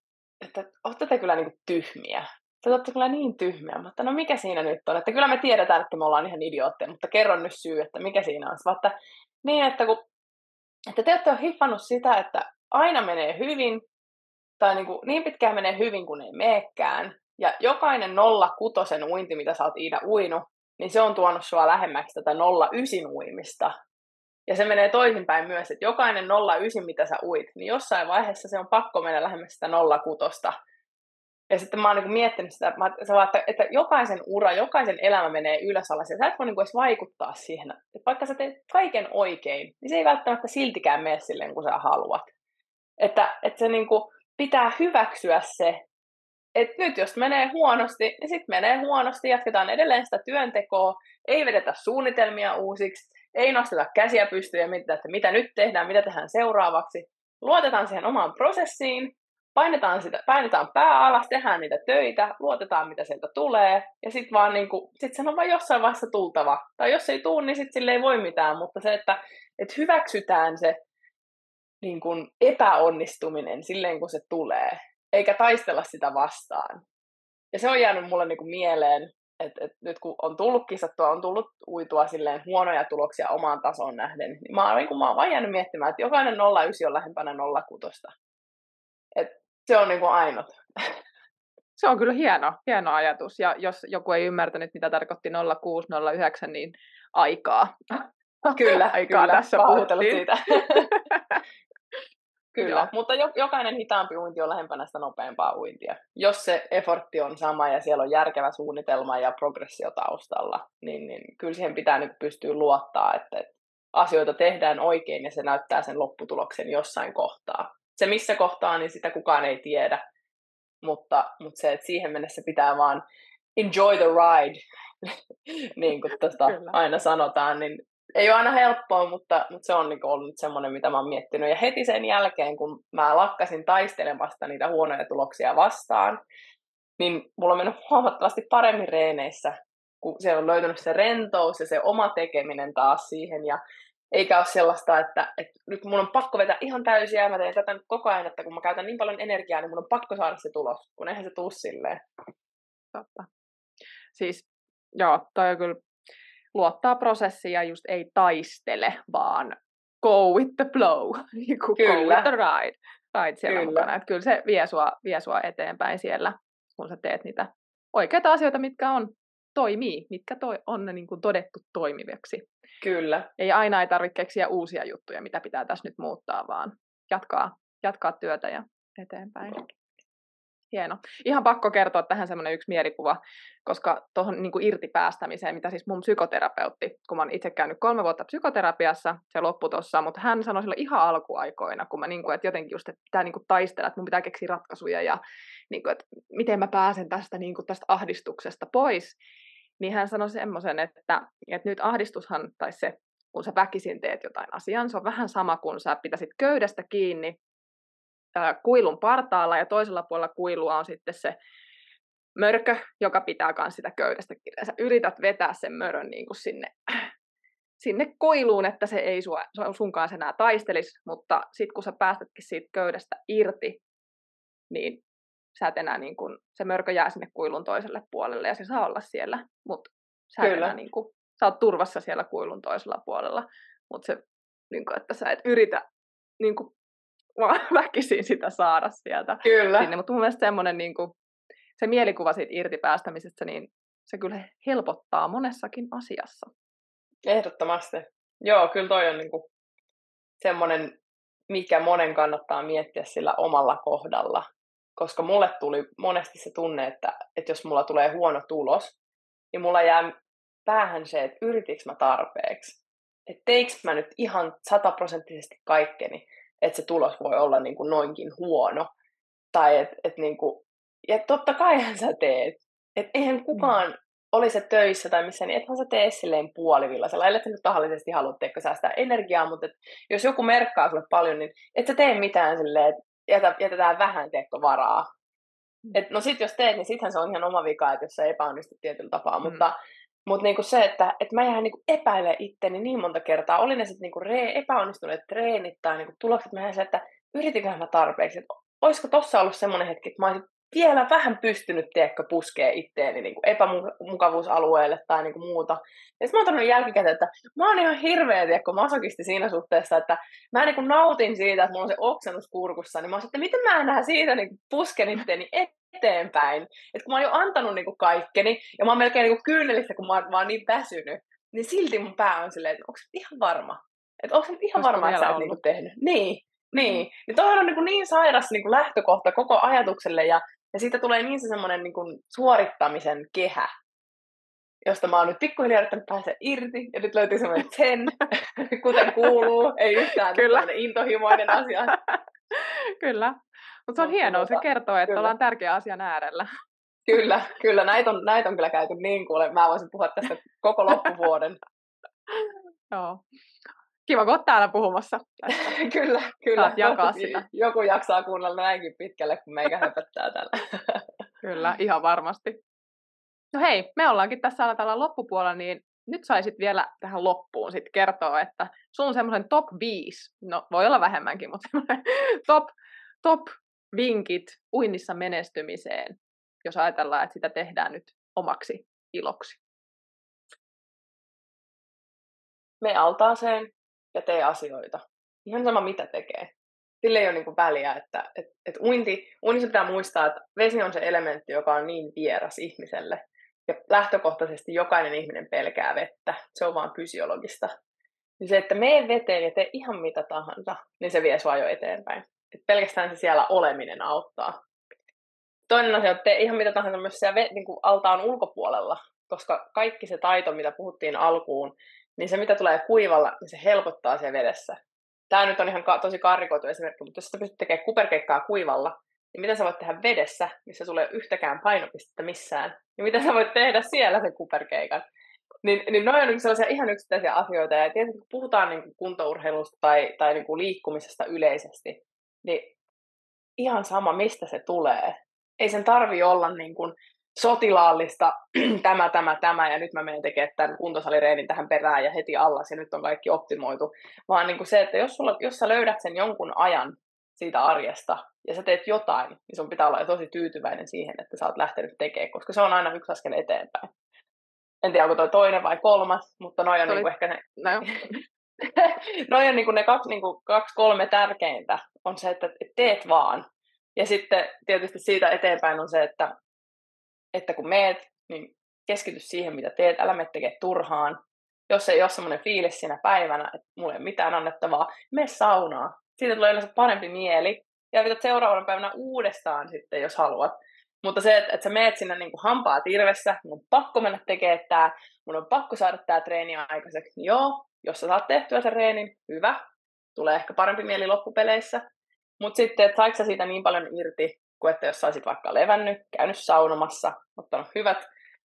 että olette te kyllä niin tyhmiä. Te olette kyllä niin tyhmiä, mutta no mikä siinä nyt on? Että kyllä me tiedetään, että me ollaan ihan idiootteja, mutta kerron nyt syy, että mikä siinä on. Vaikka niin, että, kun, että te olette hiffannut sitä, että aina menee hyvin, tai niin, kuin, niin pitkään menee hyvin kuin ei meekään. Ja jokainen nolla kutosen uinti, mitä sä oot Iida uinut, niin se on tuonut sua lähemmäksi tätä nolla ysin uimista. Ja se menee toisinpäin myös, että jokainen nolla ysin, mitä sä uit, niin jossain vaiheessa se on pakko mennä lähemmäksi sitä nolla kutosta. Ja sitten mä oon niin miettinyt sitä, että, että jokaisen ura, jokaisen elämä menee ylös alas, ja sä et voi niin edes vaikuttaa siihen. Että vaikka sä teet kaiken oikein, niin se ei välttämättä siltikään mene silleen, kun sä haluat. Että, että se niin kuin, pitää hyväksyä se, että nyt jos menee huonosti, niin sitten menee huonosti, jatketaan edelleen sitä työntekoa, ei vedetä suunnitelmia uusiksi, ei nosteta käsiä pystyyn ja mietitä, että mitä nyt tehdään, mitä tehdään seuraavaksi. Luotetaan siihen omaan prosessiin, painetaan, sitä, painetaan pää alas, tehdään niitä töitä, luotetaan mitä sieltä tulee, ja sitten vaan niin kuin, sit sen on vain jossain vaiheessa tultava. Tai jos ei tule, niin sitten sille ei voi mitään, mutta se, että, että hyväksytään se niin kuin epäonnistuminen silleen, kun se tulee, eikä taistella sitä vastaan. Ja se on jäänyt mulle niin kuin mieleen, että, että nyt kun on tullut kisattua, on tullut uitua silleen huonoja tuloksia omaan tasoon nähden, niin mä oon, niin kuin, mä oon vain jäänyt miettimään, että jokainen 09 on lähempänä 06. Et se on niin kuin ainut. Se on kyllä hieno, hieno ajatus. Ja jos joku ei ymmärtänyt, mitä tarkoitti 0609, niin aikaa. Kyllä, aikaa kyllä, tässä puhuttiin. siitä. Kyllä, Joo. mutta jo, jokainen hitaampi uinti on lähempänä sitä nopeampaa uintia. Jos se effortti on sama ja siellä on järkevä suunnitelma ja progressio taustalla, niin, niin kyllä siihen pitää nyt pystyä luottaa, että, että asioita tehdään oikein ja se näyttää sen lopputuloksen jossain kohtaa. Se missä kohtaa, niin sitä kukaan ei tiedä, mutta, mutta se, että siihen mennessä pitää vaan enjoy the ride, niin kuin tuosta aina sanotaan, niin ei ole aina helppoa, mutta, mutta se on niin ollut semmoinen, mitä mä oon miettinyt. Ja heti sen jälkeen, kun mä lakkasin taistelemasta niitä huonoja tuloksia vastaan, niin mulla on mennyt huomattavasti paremmin reeneissä, kun siellä on löytynyt se rentous ja se oma tekeminen taas siihen. Ja eikä ole sellaista, että, että nyt mun on pakko vetää ihan täysiä ja mä teen tätä nyt koko ajan, että kun mä käytän niin paljon energiaa, niin mun on pakko saada se tulos, kun eihän se tuu silleen. Totta. Siis joo, toi on kyllä luottaa prosessiin ja just ei taistele, vaan go with the flow, niin kuin kyllä. go with the ride, ride siellä kyllä. mukana. Että kyllä se vie sua, vie sua eteenpäin siellä, kun sä teet niitä oikeita asioita, mitkä on toimii, mitkä toi, on ne niin kuin todettu toimiviksi. Kyllä. Ei aina ei tarvitse keksiä uusia juttuja, mitä pitää tässä nyt muuttaa, vaan jatkaa, jatkaa työtä ja eteenpäin. Hieno. Ihan pakko kertoa tähän semmoinen yksi mielikuva, koska tuohon niin irtipäästämiseen, mitä siis mun psykoterapeutti, kun mä oon itse käynyt kolme vuotta psykoterapiassa, se loppui tuossa, mutta hän sanoi silloin ihan alkuaikoina, kun mä niin kuin, että jotenkin just, että pitää niin kuin taistella, että mun pitää keksiä ratkaisuja ja niin kuin, että miten mä pääsen tästä, niin kuin, tästä ahdistuksesta pois, niin hän sanoi semmoisen, että, että nyt ahdistushan, tai se, kun sä väkisin teet jotain asiaa, se on vähän sama kuin sä pitäisit köydestä kiinni kuilun partaalla ja toisella puolella kuilua on sitten se mörkö, joka pitää myös sitä köydestä kiinni. Sä yrität vetää sen mörön niin kuin sinne, sinne kuiluun, että se ei sua, sunkaan enää taistelisi, mutta sitten kun sä päästätkin siitä köydestä irti, niin sä et enää niin kuin, se mörkö jää sinne kuilun toiselle puolelle ja se saa olla siellä, mutta sä, enää, niin kuin, sä oot turvassa siellä kuilun toisella puolella, mutta se, niin kuin, että sä et yritä niin kuin, vaan väkisin sitä saada sieltä kyllä. sinne. Mutta mun mielestä semmoinen niin kuin, se mielikuva siitä irtipäästämisestä, niin se kyllä helpottaa monessakin asiassa. Ehdottomasti. Joo, kyllä toi on niin kuin semmoinen, mikä monen kannattaa miettiä sillä omalla kohdalla. Koska mulle tuli monesti se tunne, että, että jos mulla tulee huono tulos, niin mulla jää päähän se, että yritikö mä tarpeeksi. Että teikö mä nyt ihan sataprosenttisesti kaikkeni että se tulos voi olla niin kuin noinkin huono. Tai että et niin kuin, ja totta kaihan sä teet. Että eihän mm. kukaan mm. olisi töissä tai missä, niin ethän sä tee silleen puolivillaisella. Ellei nyt tahallisesti halua teikö säästää energiaa, mutta et, jos joku merkkaa sulle paljon, niin et sä tee mitään silleen, että jätä, jätetään vähän teekko varaa. Mm. Et, no sit jos teet, niin sittenhän se on ihan oma vika, että jos sä epäonnistut tietyllä tapaa. Mm. Mutta mutta niinku se, että et mä jään niinku epäile itteni niin monta kertaa, oli ne sitten niinku re- epäonnistuneet treenit tai niinku tulokset, mä jään se, että yritinköhän mä tarpeeksi, että olisiko tossa ollut semmoinen hetki, että mä olisin vielä vähän pystynyt, tiedätkö, puskee itteeni niin kuin epämukavuusalueelle tai niin kuin muuta. Ja sitten mä oon todennut jälkikäteen, että mä oon ihan hirveä, tiedätkö, masokisti siinä suhteessa, että mä niin kuin nautin siitä, että mulla on se oksennus kurkussa, niin mä oon että miten mä enää siitä niin kuin pusken itteeni eteenpäin. Että kun mä oon jo antanut niin kuin kaikkeni, ja mä oon melkein niin kuin kyynelissä, kun mä oon, mä oon niin väsynyt, niin silti mun pää on silleen, että onko ihan varma? Että onko ihan varma, että sä et niin kuin tehnyt? Niin. Niin, niin toihan on niin, kuin niin sairas niin kuin lähtökohta koko ajatukselle ja ja siitä tulee niin se semmoinen niin kuin suorittamisen kehä, josta mä oon nyt pikkuhiljaa yrittänyt päästä irti, ja nyt löytyy semmoinen sen, kuten kuuluu, ei yhtään Kyllä. intohimoinen asia. Kyllä, mutta se on hienoa, se kertoo, että kyllä. ollaan tärkeä asian äärellä. Kyllä, kyllä, näitä on, näitä on kyllä käyty niin kuule, mä voisin puhua tästä koko loppuvuoden. Joo. Kiva, kun olet täällä puhumassa. kyllä, kyllä. Saat jakaa sitä. Joku jaksaa kuunnella näinkin pitkälle, kun meikä höpöttää täällä. kyllä, ihan varmasti. No hei, me ollaankin tässä tällä loppupuolella, niin nyt saisit vielä tähän loppuun sit kertoa, että sun semmoisen top 5, no voi olla vähemmänkin, mutta top, top vinkit uinnissa menestymiseen, jos ajatellaan, että sitä tehdään nyt omaksi iloksi. Me altaaseen ja tee asioita. Ihan sama mitä tekee. Sille ei ole niin väliä, että et, et uinti, uinnissa pitää muistaa, että vesi on se elementti, joka on niin vieras ihmiselle. Ja lähtökohtaisesti jokainen ihminen pelkää vettä. Se on vaan fysiologista. Niin se, että mene veteen ja tee ihan mitä tahansa, niin se vie sua jo eteenpäin. Että pelkästään se siellä oleminen auttaa. Toinen asia, että ihan mitä tahansa myös siellä niin kuin altaan ulkopuolella, koska kaikki se taito, mitä puhuttiin alkuun, niin se mitä tulee kuivalla, niin se helpottaa siellä vedessä. Tämä nyt on ihan ka- tosi karikoitu esimerkki, mutta jos sä pystyt tekemään kuperkeikkaa kuivalla, niin mitä sä voit tehdä vedessä, missä ole yhtäkään painopistettä missään, niin mitä sä voit tehdä siellä sen kuperkeikan. Niin, niin noin on niin sellaisia ihan yksittäisiä asioita, ja tietysti kun puhutaan niin kuin kuntourheilusta tai, tai niin kuin liikkumisesta yleisesti, niin ihan sama, mistä se tulee. Ei sen tarvi olla niin kuin sotilaallista tämä, tämä, tämä, ja nyt mä menen tekemään tämän kuntosalireenin tähän perään ja heti allas, ja nyt on kaikki optimoitu. Vaan niin kuin se, että jos, sulla, jos sä löydät sen jonkun ajan siitä arjesta, ja sä teet jotain, niin sun pitää olla jo tosi tyytyväinen siihen, että sä oot lähtenyt tekemään, koska se on aina yksi askel eteenpäin. En tiedä, onko toi toinen vai kolmas, mutta noin on niin ehkä ne... No noin on niin kuin ne kaksi, niin kuin kaksi, kolme tärkeintä. On se, että teet vaan. Ja sitten tietysti siitä eteenpäin on se, että että kun meet, niin keskity siihen, mitä teet, älä mene tekemään turhaan. Jos ei ole semmoinen fiilis siinä päivänä, että mulla ei ole mitään annettavaa, mene saunaa. Siitä tulee yleensä parempi mieli. Ja pität seuraavana päivänä uudestaan sitten, jos haluat. Mutta se, että, että sä meet sinne niin kuin hampaa tirvessä, mun on pakko mennä tekemään tämä, mun on pakko saada tämä treeni aikaiseksi. Joo, jos sä saat tehtyä sen reenin, hyvä. Tulee ehkä parempi mieli loppupeleissä. Mutta sitten, että saiko sä siitä niin paljon irti, kuin että jos saisit vaikka levännyt, käynyt saunomassa, ottanut hyvät,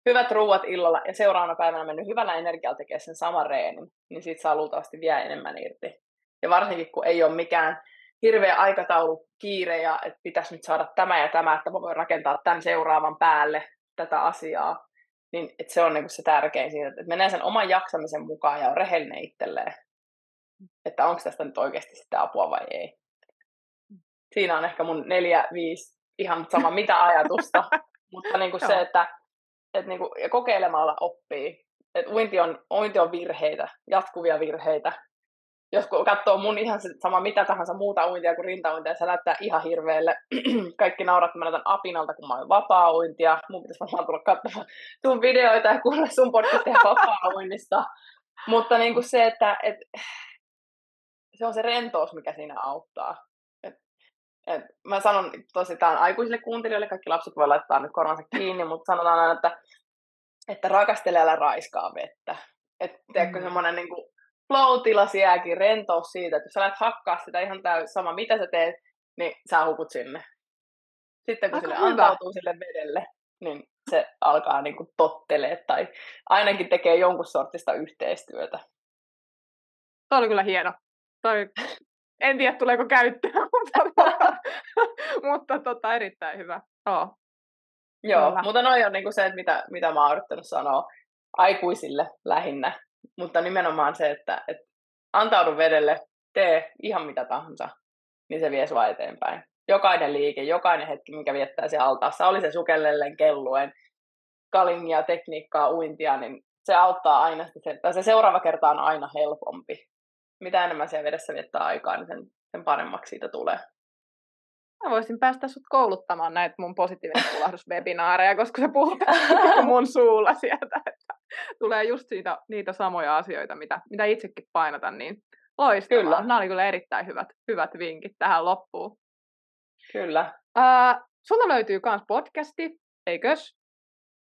hyvät ruuat illalla ja seuraavana päivänä mennyt hyvällä energialla tekemään sen saman reenin, niin siitä saa luultavasti vielä enemmän irti. Ja varsinkin kun ei ole mikään hirveä aikataulu, kiire ja että pitäisi nyt saada tämä ja tämä, että mä voin rakentaa tämän seuraavan päälle tätä asiaa, niin että se on niin se tärkein siinä, että menee sen oman jaksamisen mukaan ja on rehellinen itselleen, että onko tästä nyt oikeasti sitä apua vai ei. Siinä on ehkä mun neljä, viisi ihan sama mitä ajatusta, mutta niin kuin se, että, että niin kuin, ja kokeilemalla oppii. Että uinti on, uinti on virheitä, jatkuvia virheitä. Jos katsoo mun ihan se, sama mitä tahansa muuta uintia kuin rintauintia, se näyttää ihan hirveelle. Kaikki naurat, että mä näytän apinalta, kun mä oon vapaa-uintia. Mun pitäisi varmaan tulla katsomaan sun videoita ja kuulla sun podcastia vapaa-uinnista. Mutta niin kuin se, että, että se on se rentous, mikä siinä auttaa. Et mä sanon tosi tämän aikuisille kuuntelijoille, kaikki lapset voi laittaa nyt korvansa kiinni, mutta sanotaan aina, että, että rakastele älä raiskaa vettä. Että mm. semmoinen niin flow-tila sielläkin, rentous siitä, että jos sä lähdet hakkaa sitä ihan täys, sama mitä sä teet, niin sä hukut sinne. Sitten kun Aika sille hyvä. antautuu sille vedelle, niin se alkaa niin kuin tottelee tai ainakin tekee jonkun sortista yhteistyötä. Tuo oli kyllä hieno. Toi en tiedä, tuleeko käyttöön, mutta, mutta tota, erittäin hyvä. Oh. Joo, Kyllä. mutta noin on niinku se, että mitä, mitä mä oon yrittänyt sanoa aikuisille lähinnä. Mutta nimenomaan se, että, että antaudu vedelle, tee ihan mitä tahansa, niin se vie sua eteenpäin. Jokainen liike, jokainen hetki, mikä viettää siellä altaassa, oli se sukellellen, kelluen, kalingia, tekniikkaa, uintia, niin se auttaa aina, tai se seuraava kerta on aina helpompi mitä enemmän siellä vedessä viettää aikaa, niin sen, sen paremmaksi siitä tulee. Mä voisin päästä sut kouluttamaan näitä mun positiivinen tulahduswebinaareja, koska sä puhut mun suulla sieltä, että tulee just siitä, niitä samoja asioita, mitä, mitä itsekin painotan, niin loistavaa. Kyllä. Nämä oli kyllä erittäin hyvät, hyvät vinkit tähän loppuun. Kyllä. Uh, sulla löytyy myös podcasti, eikös?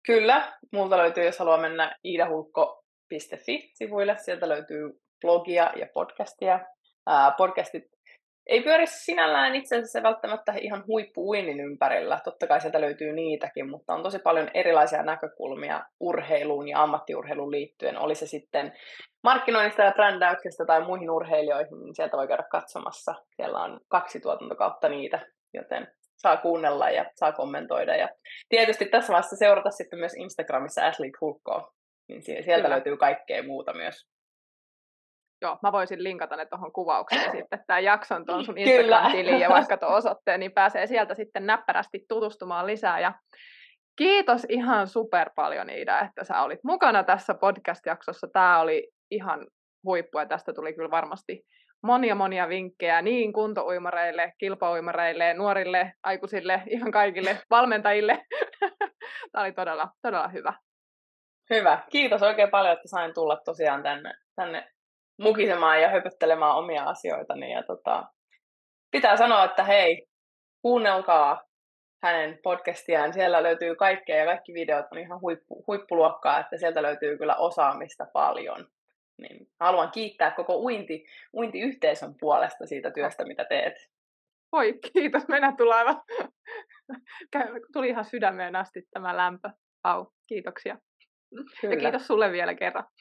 Kyllä, multa löytyy, jos haluaa mennä iidahulkko.fi-sivuille, sieltä löytyy blogia ja podcastia. Podcastit ei pyöri sinällään itse asiassa välttämättä ihan huippuuinnin ympärillä. Totta kai sieltä löytyy niitäkin, mutta on tosi paljon erilaisia näkökulmia urheiluun ja ammattiurheiluun liittyen. Oli se sitten markkinoinnista ja brändäyksestä tai muihin urheilijoihin, niin sieltä voi käydä katsomassa. Siellä on kaksi tuotantokautta niitä, joten saa kuunnella ja saa kommentoida. Ja tietysti tässä vaiheessa seurata sitten myös Instagramissa Athlete Hulkkoa, niin sieltä Kyllä. löytyy kaikkea muuta myös. Joo, mä voisin linkata ne tuohon kuvaukseen sitten, tämän jakson tuon sun Instagram-tiliin ja vaikka tuon osoitteen, niin pääsee sieltä sitten näppärästi tutustumaan lisää. Ja kiitos ihan super paljon Iida, että sä olit mukana tässä podcast-jaksossa. Tämä oli ihan huippu ja tästä tuli kyllä varmasti monia monia vinkkejä niin kuntouimareille, kilpauimareille, nuorille, aikuisille, ihan kaikille valmentajille. Tämä oli todella, todella hyvä. Hyvä. Kiitos oikein paljon, että sain tulla tosiaan tänne, tänne mukisemaan ja höpöttelemään omia asioitani. Ja tota, pitää sanoa, että hei, kuunnelkaa hänen podcastiaan. Siellä löytyy kaikkea ja kaikki videot on ihan huippu, huippuluokkaa, että sieltä löytyy kyllä osaamista paljon. Niin haluan kiittää koko uinti, uintiyhteisön puolesta siitä työstä, mitä teet. Oi, kiitos. Minä tulee aivan... Tuli ihan sydämeen asti tämä lämpö. Au, kiitoksia. Kyllä. Ja kiitos sulle vielä kerran.